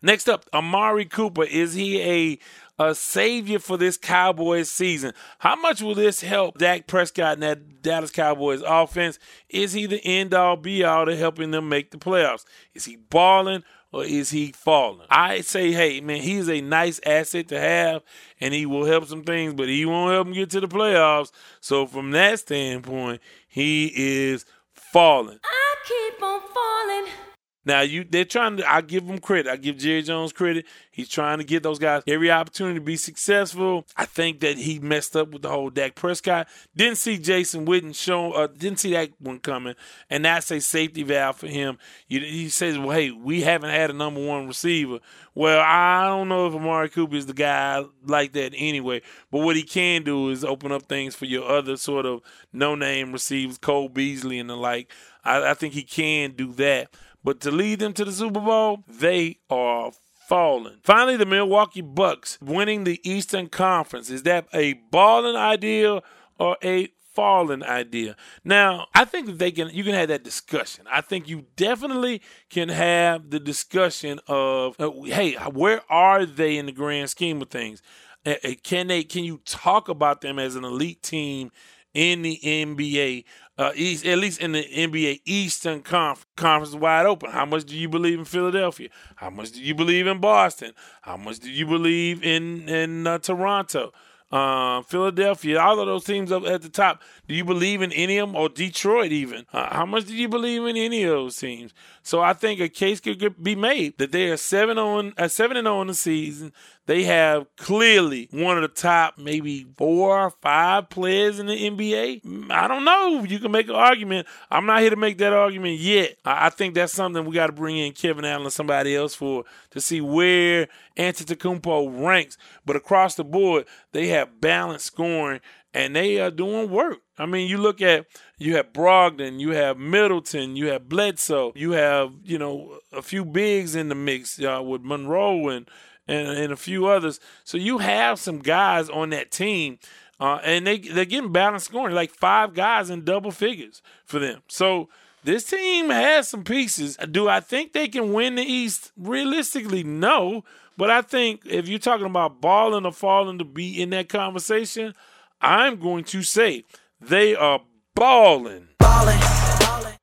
Speaker 1: Next up, Amari Cooper. Is he a a savior for this Cowboys season. How much will this help Dak Prescott and that Dallas Cowboys offense? Is he the end all be all to helping them make the playoffs? Is he balling or is he falling? I say, hey, man, he's a nice asset to have and he will help some things, but he won't help them get to the playoffs. So from that standpoint, he is falling.
Speaker 8: I keep on falling.
Speaker 1: Now you they're trying to I give them credit. I give Jerry Jones credit. He's trying to get those guys every opportunity to be successful. I think that he messed up with the whole Dak Prescott. Didn't see Jason Witten show uh, didn't see that one coming. And that's a safety valve for him. You, he says, Well, hey, we haven't had a number one receiver. Well, I don't know if Amari Cooper is the guy like that anyway. But what he can do is open up things for your other sort of no name receivers, Cole Beasley and the like. I, I think he can do that. But to lead them to the Super Bowl, they are falling. Finally, the Milwaukee Bucks winning the Eastern Conference. Is that a balling idea or a falling idea? Now, I think they can you can have that discussion. I think you definitely can have the discussion of uh, hey, where are they in the grand scheme of things? Uh, uh, can they can you talk about them as an elite team in the NBA uh, East, at least in the NBA Eastern Conference, conference wide open. How much do you believe in Philadelphia? How much do you believe in Boston? How much do you believe in in uh, Toronto? Uh, Philadelphia, all of those teams up at the top. Do you believe in any of them, or Detroit even? Uh, how much do you believe in any of those teams? So I think a case could be made that they are seven on, uh, seven and zero oh in the season. They have clearly one of the top, maybe four or five players in the NBA. I don't know. You can make an argument. I'm not here to make that argument yet. I think that's something we got to bring in Kevin Allen or somebody else for to see where Antetokounmpo ranks. But across the board, they have balanced scoring and they are doing work. I mean, you look at you have Brogdon, you have Middleton, you have Bledsoe, you have you know a few bigs in the mix uh, with Monroe and, and and a few others. So you have some guys on that team, uh, and they they're getting balanced scoring, like five guys in double figures for them. So this team has some pieces. Do I think they can win the East? Realistically, no. But I think if you're talking about balling or falling to be in that conversation, I'm going to say they are balling.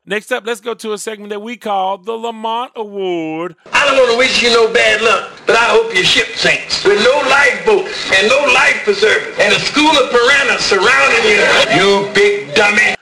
Speaker 1: Next up, let's go to a segment that we call the Lamont Award.
Speaker 13: I don't want to wish you no bad luck, but I hope your ship sinks with no lifeboats and no life preservers and a school of piranhas surrounding you. You big dummy.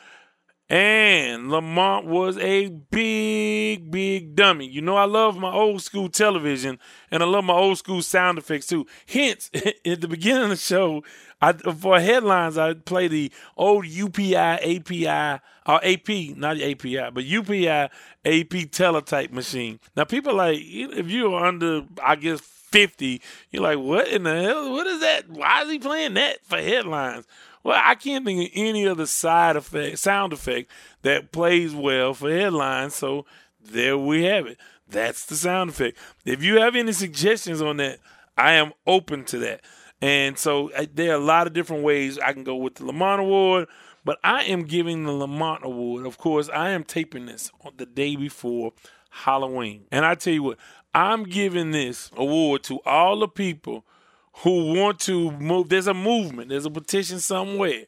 Speaker 1: And Lamont was a big, big dummy. You know, I love my old school television and I love my old school sound effects too. Hence, at the beginning of the show, I, for headlines, I play the old UPI API or AP, not API, but UPI AP teletype machine. Now, people like if you're under, I guess, fifty, you're like, what in the hell? What is that? Why is he playing that for headlines? Well, I can't think of any other side effect, sound effect that plays well for headlines. So there we have it. That's the sound effect. If you have any suggestions on that, I am open to that. And so uh, there are a lot of different ways I can go with the Lamont Award, but I am giving the Lamont Award. Of course, I am taping this on the day before Halloween. And I tell you what, I'm giving this award to all the people who want to move. There's a movement, there's a petition somewhere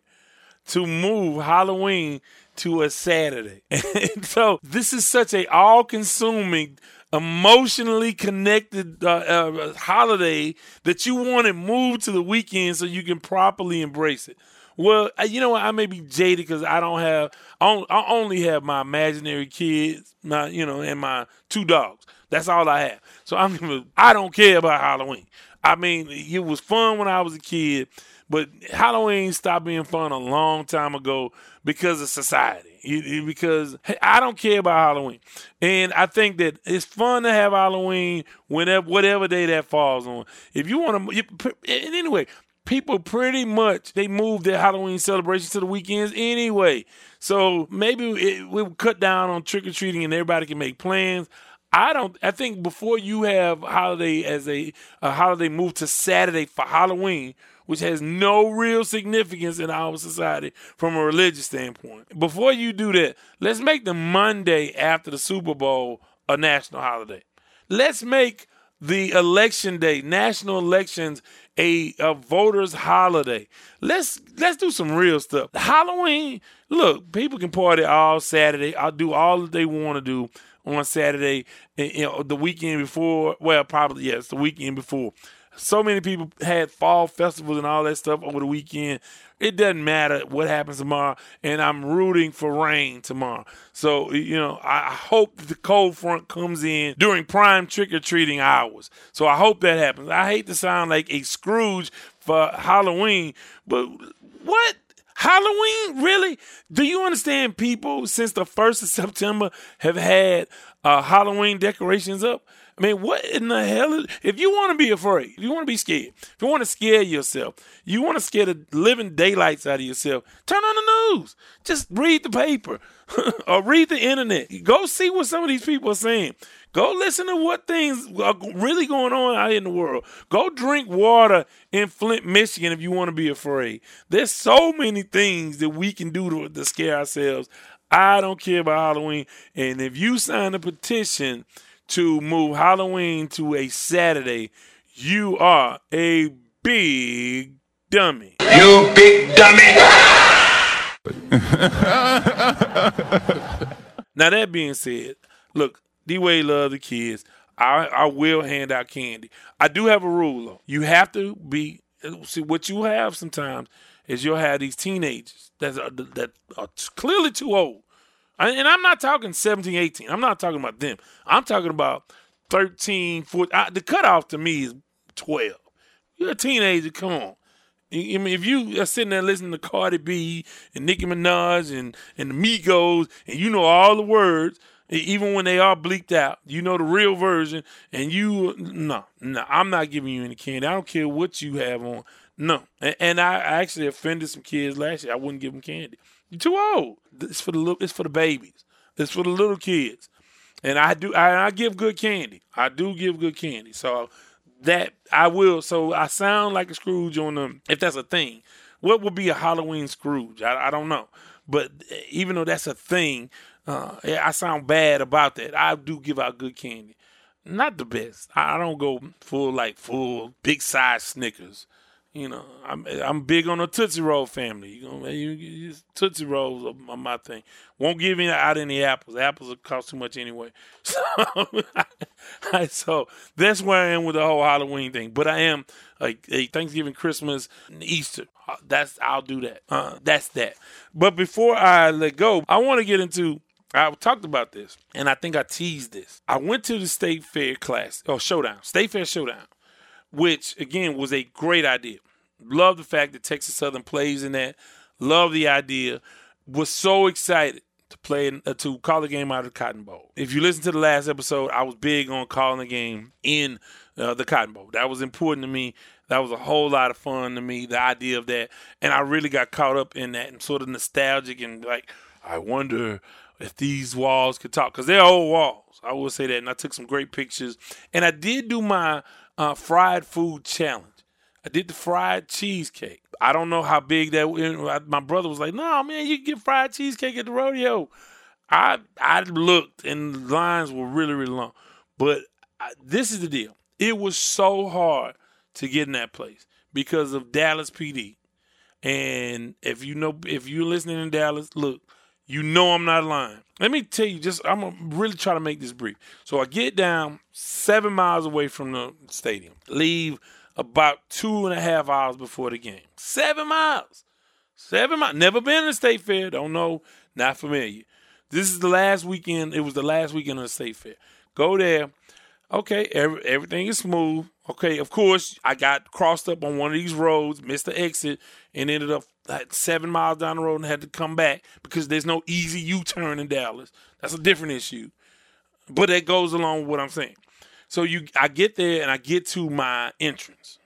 Speaker 1: to move Halloween to a Saturday. So this is such a all-consuming emotionally connected uh, uh, holiday that you want it moved to the weekend so you can properly embrace it. Well, you know what? I may be jaded because I don't have. I only have my imaginary kids, my you know, and my two dogs. That's all I have. So I'm. I don't care about Halloween. I mean, it was fun when I was a kid, but Halloween stopped being fun a long time ago because of society. because I don't care about Halloween, and I think that it's fun to have Halloween whenever, whatever day that falls on. If you want to, anyway, people pretty much they move their Halloween celebrations to the weekends anyway. So maybe it, we cut down on trick or treating and everybody can make plans. I don't. I think before you have holiday as a, a holiday move to Saturday for Halloween, which has no real significance in our society from a religious standpoint. Before you do that, let's make the Monday after the Super Bowl a national holiday. Let's make the election day, national elections, a, a voters' holiday. Let's let's do some real stuff. Halloween, look, people can party all Saturday. I'll do all that they want to do on Saturday, you know, the weekend before. Well, probably yes, the weekend before. So many people had fall festivals and all that stuff over the weekend. It doesn't matter what happens tomorrow, and I'm rooting for rain tomorrow. So, you know, I hope the cold front comes in during prime trick or treating hours. So I hope that happens. I hate to sound like a Scrooge for Halloween, but what? Halloween? Really? Do you understand people since the 1st of September have had uh, Halloween decorations up? I mean, what in the hell? If you want to be afraid, if you want to be scared, if you want to scare yourself, you want to scare the living daylights out of yourself, turn on the news. Just read the paper or read the internet. Go see what some of these people are saying. Go listen to what things are really going on out in the world. Go drink water in Flint, Michigan if you want to be afraid. There's so many things that we can do to, to scare ourselves. I don't care about Halloween. And if you sign a petition, to move Halloween to a Saturday, you are a big dummy.
Speaker 13: You big dummy.
Speaker 1: now that being said, look, D Wade love the kids. I I will hand out candy. I do have a rule though. You have to be see what you have sometimes is you'll have these teenagers uh, that are, that are clearly too old and I'm not talking 17, 18. I'm not talking about them. I'm talking about 13, 14. the cutoff to me is 12. You're a teenager. Come on. I mean, if you are sitting there listening to Cardi B and Nicki Minaj and, and the Migos, and you know all the words, even when they are bleaked out, you know the real version, and you, no, no, I'm not giving you any candy. I don't care what you have on. No. And, and I actually offended some kids last year. I wouldn't give them candy. You're too old. It's for the little, it's for the babies. It's for the little kids. And I do I, I give good candy. I do give good candy. So that I will. So I sound like a Scrooge on them, if that's a thing. What would be a Halloween Scrooge? I, I don't know. But even though that's a thing, uh, I sound bad about that. I do give out good candy. Not the best. I don't go full like full big size Snickers. You know, I'm I'm big on the Tootsie Roll family. You know, you, you, Tootsie Rolls are my thing. Won't give me out any apples. Apples cost too much anyway. So, so that's where I am with the whole Halloween thing. But I am like Thanksgiving, Christmas, Easter. Uh, that's I'll do that. Uh, that's that. But before I let go, I want to get into I talked about this, and I think I teased this. I went to the state fair class, or showdown, state fair showdown, which again was a great idea. Love the fact that Texas Southern plays in that. Love the idea. Was so excited to play uh, to call the game out of the Cotton Bowl. If you listen to the last episode, I was big on calling the game in uh, the Cotton Bowl. That was important to me. That was a whole lot of fun to me. The idea of that, and I really got caught up in that and sort of nostalgic and like, I wonder if these walls could talk because they're old walls. I will say that, and I took some great pictures. And I did do my uh, fried food challenge. I did the fried cheesecake. I don't know how big that. My brother was like, "No, man, you can get fried cheesecake at the rodeo." I I looked and lines were really really long, but I, this is the deal. It was so hard to get in that place because of Dallas PD. And if you know, if you're listening in Dallas, look, you know I'm not lying. Let me tell you, just I'm gonna really try to make this brief. So I get down seven miles away from the stadium, leave about two and a half hours before the game. Seven miles. Seven miles. Never been to the state fair. Don't know. Not familiar. This is the last weekend. It was the last weekend of the state fair. Go there. Okay, every, everything is smooth. Okay, of course, I got crossed up on one of these roads, missed the exit, and ended up seven miles down the road and had to come back because there's no easy U turn in Dallas. That's a different issue. But that goes along with what I'm saying. So you, I get there and I get to my entrance.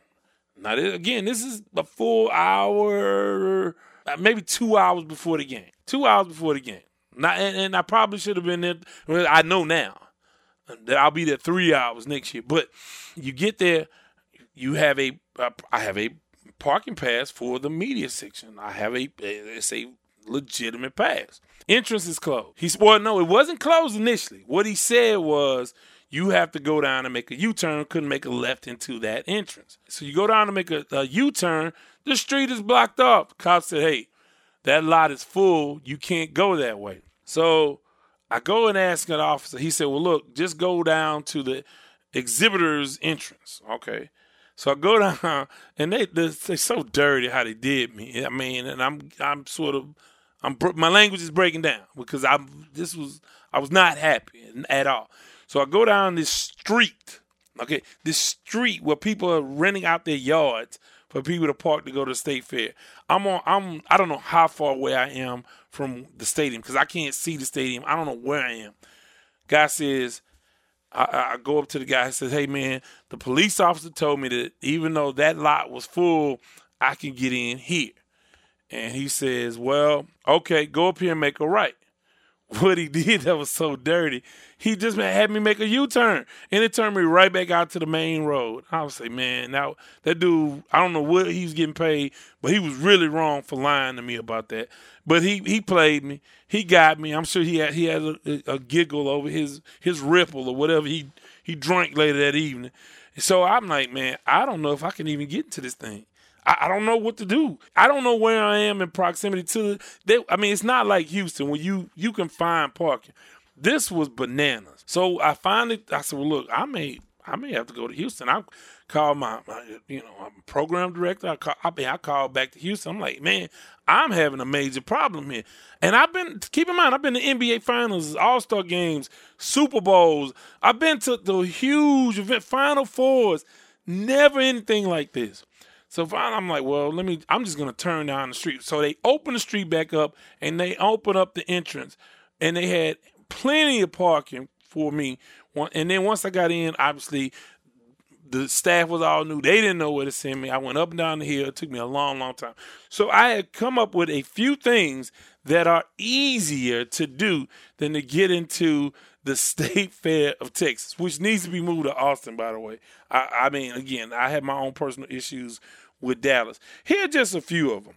Speaker 1: Now, again, this is a full hour, uh, maybe two hours before the game. Two hours before the game. Not, and, and I probably should have been there. I know now. I'll be there three hours next year. But you get there, you have a uh, have a parking pass for the media section. I have a it's a legitimate pass. Entrance is closed. He's well, no, it wasn't closed initially. What he said was you have to go down and make a U-turn. Couldn't make a left into that entrance. So you go down to make a a U-turn. The street is blocked off. Cops said, "Hey, that lot is full. You can't go that way." So I go and ask an officer. He said, "Well, look, just go down to the exhibitor's entrance." Okay. So I go down, and they they're, so dirty how they did me. I mean, and I'm I'm sort of I'm my language is breaking down because I'm this was I was not happy at all. So I go down this street, okay, this street where people are renting out their yards for people to park to go to the state fair. I'm on I'm I don't know how far away I am from the stadium because I can't see the stadium. I don't know where I am. Guy says I, I go up to the guy says, "Hey man, the police officer told me that even though that lot was full, I can get in here." And he says, "Well, okay, go up here and make a right." What he did that was so dirty, he just had me make a U-turn, and it turned me right back out to the main road. I was like, man, now that dude, I don't know what he's getting paid, but he was really wrong for lying to me about that. But he he played me, he got me. I'm sure he had he had a, a giggle over his his ripple or whatever he he drank later that evening. So I'm like, man, I don't know if I can even get into this thing. I, I don't know what to do. I don't know where I am in proximity to. They, I mean, it's not like Houston where you you can find parking. This was bananas. So I finally I said, well, look, I may I may have to go to Houston. I called my, my you know I'm program director. I call, I mean I called back to Houston. I'm like, man, I'm having a major problem here. And I've been keep in mind, I've been to NBA finals, all star games, Super Bowls. I've been to the huge event, Final Fours. Never anything like this. So finally, I'm like, well, let me. I'm just gonna turn down the street. So they open the street back up, and they open up the entrance, and they had plenty of parking for me. And then once I got in, obviously the staff was all new. They didn't know where to send me. I went up and down the hill. It took me a long, long time. So I had come up with a few things that are easier to do than to get into the state fair of Texas, which needs to be moved to Austin, by the way. I, I mean, again, I have my own personal issues with Dallas. Here are just a few of them.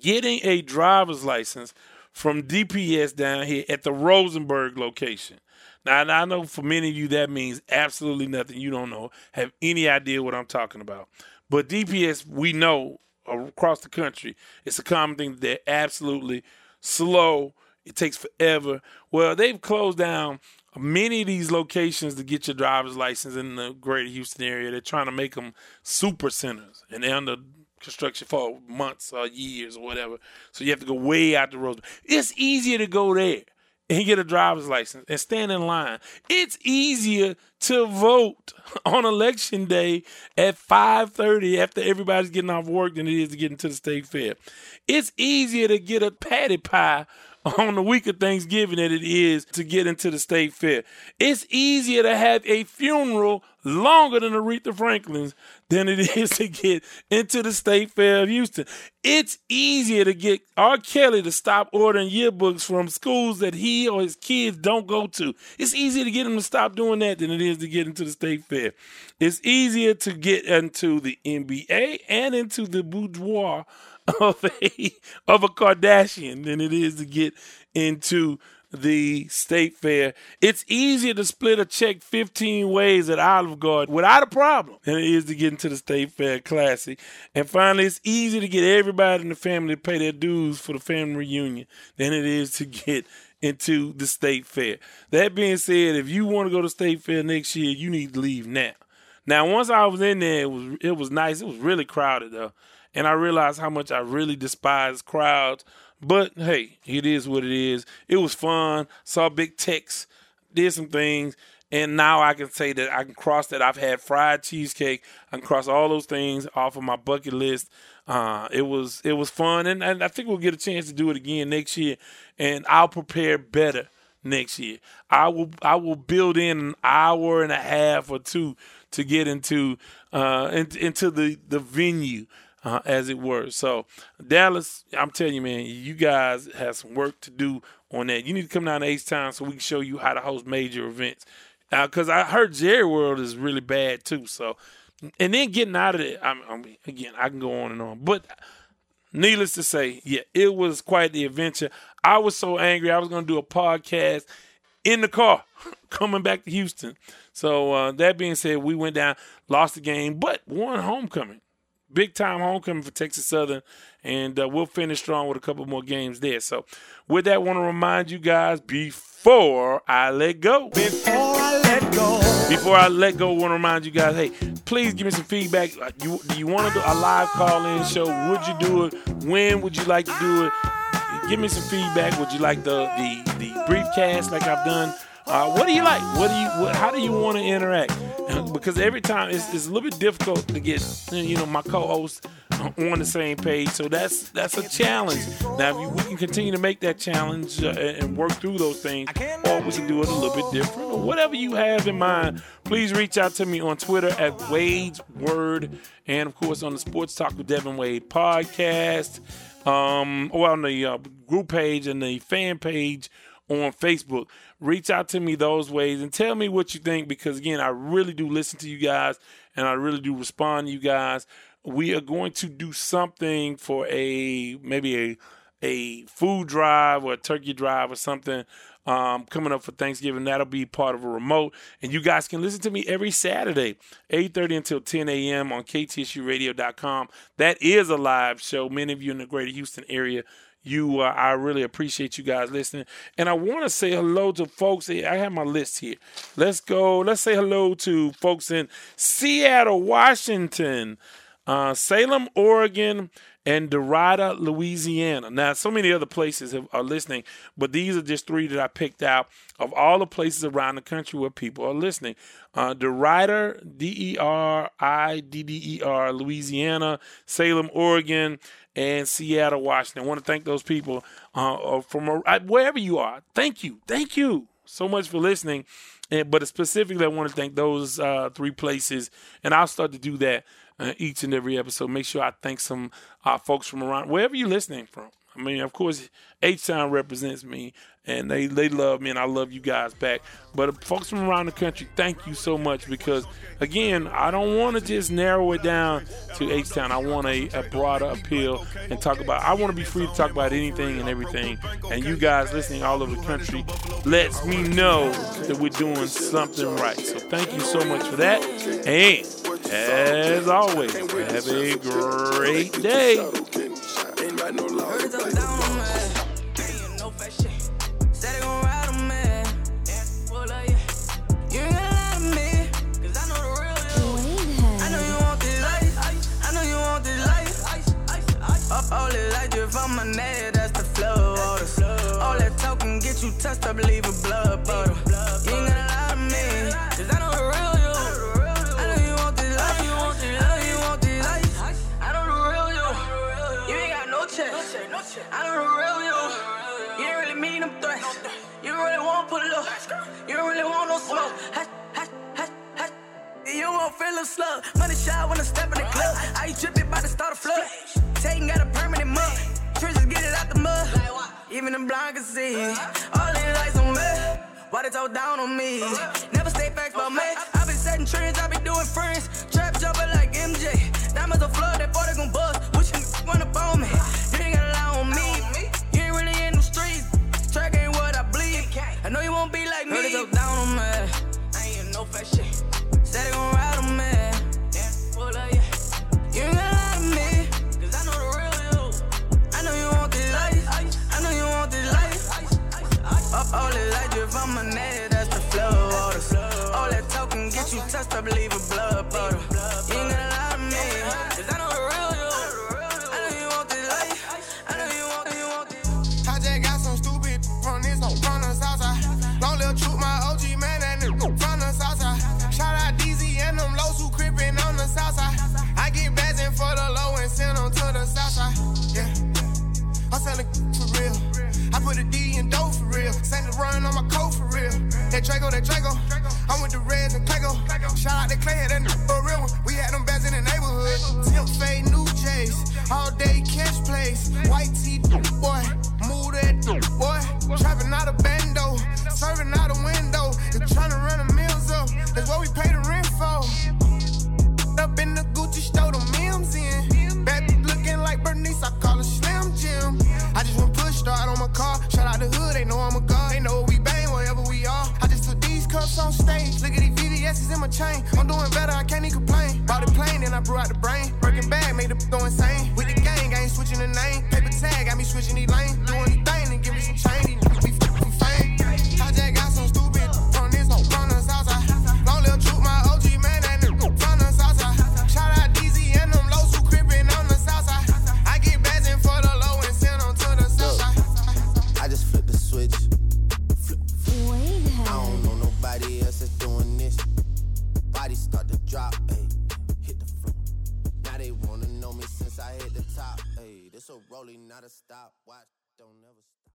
Speaker 1: Getting a driver's license from DPS down here at the Rosenberg location. Now, I know for many of you that means absolutely nothing. You don't know, have any idea what I'm talking about. But DPS, we know across the country, it's a common thing. They're absolutely slow. It takes forever. Well, they've closed down many of these locations to get your driver's license in the greater Houston area. They're trying to make them super centers, and they're under construction for months or years or whatever. So you have to go way out the road. It's easier to go there and get a driver's license and stand in line. It's easier to vote on election day at 5:30 after everybody's getting off work than it is to get into the state fair. It's easier to get a Patti pie on the week of Thanksgiving than it is to get into the state fair. It's easier to have a funeral longer than Aretha Franklin's than it is to get into the state fair of Houston. It's easier to get R. Kelly to stop ordering yearbooks from schools that he or his kids don't go to. It's easier to get him to stop doing that than it is to get into the state fair. It's easier to get into the NBA and into the boudoir of a of a Kardashian than it is to get into the state fair. It's easier to split a check 15 ways at Olive Garden without a problem than it is to get into the state fair classic. And finally, it's easier to get everybody in the family to pay their dues for the family reunion than it is to get into the state fair. That being said, if you want to go to state fair next year, you need to leave now. Now, once I was in there, it was it was nice. It was really crowded though and I realized how much I really despise crowds. But hey, it is what it is. It was fun. Saw Big Tex, did some things, and now I can say that I can cross that. I've had fried cheesecake. I can cross all those things off of my bucket list. Uh, it was it was fun, and, and I think we'll get a chance to do it again next year. And I'll prepare better next year. I will I will build in an hour and a half or two to get into uh, into the the venue uh, as it were. So Dallas, I'm telling you, man, you guys have some work to do on that. You need to come down to H Town so we can show you how to host major events. because I heard Jerry World is really bad too. So, and then getting out of it, I'm, I'm again, I can go on and on, but needless to say, yeah, it was quite the adventure. I was so angry. I was going to do a podcast in the car coming back to Houston. So uh, that being said, we went down, lost the game, but won homecoming. Big time homecoming for Texas Southern, and uh, we'll finish strong with a couple more games there. So, with that, I want to remind you guys before I let go.
Speaker 8: Before I let go.
Speaker 1: Before I let go, I want to remind you guys, hey, please give me some feedback. Like, You, do you want to do a live call-in show? Would you do it? When would you like to do it? Give me some feedback. Would you like the the the briefcast like I've done? Uh, what do you like? What do you? What, how do you want to interact? Because every time it's, it's a little bit difficult to get you know my co-host on the same page. So that's that's a challenge. Now if you, we can continue to make that challenge uh, and and work through those things, or we can do it a little bit different, or whatever you have in mind. Please reach out to me on Twitter at Wade's Word, and of course on the Sports Talk with Devin Wade podcast, um, or on the uh, group page and the fan page on Facebook. Reach out to me those ways and tell me what you think because again, I really do listen to you guys and I really do respond to you guys. We are going to do something for a maybe a a food drive or a turkey drive or something um, coming up for Thanksgiving. That'll be part of a remote, and you guys can listen to me every Saturday, 8:30 until 10 a.m. on KTSURadio.com. That is a live show. Many of you in the greater Houston area you uh, i really appreciate you guys listening. And i want to say hello to folks i have my list here. Let's go let's say hello to folks in seattle washington uh, salem oregon and DeRidder, Louisiana. Now, so many other places have, are listening, but these are just three that I picked out of all the places around the country where people are listening. Uh, DeRidder, D E R I D D E R, Louisiana, Salem, Oregon, and Seattle, Washington. I want to thank those people uh, from uh, wherever you are. Thank you. Thank you so much for listening. And, but specifically, I want to thank those uh, three places, and I'll start to do that uh, each and every episode. Make sure I thank some uh, folks from around wherever you're listening from. I mean, of course, H Town represents me, and they they love me, and I love you guys back. But uh, folks from around the country, thank you so much because, again, I don't want to just narrow it down to H Town. I want a, a broader appeal and talk about. I want to be free to talk about anything and everything. And you guys listening all over the country lets me know that we're doing something right. So thank you so much for that. And as always, have a great day.
Speaker 12: Said they gon' ride 'em, man. Well, uh, yeah. You ain't gotta lie to me, 'cause I know the real you. I know you want this life. I know you want this life. Up all the light drip from my neck, that's the flow. All, the, all that talking get you touched up, leave a blood bottle. You want pull up. You don't really want no smoke. Hush, hush, hush, hush. You won't feel a slug. Money shot when I step in the club. I ain't tripping about to start a flood. Taking got a permanent mud. Triggers get it out the mud. Even the blind can see. All these lights on me. Why they talk down on me? Never stay facts about me. I been setting trends, I been doing friends.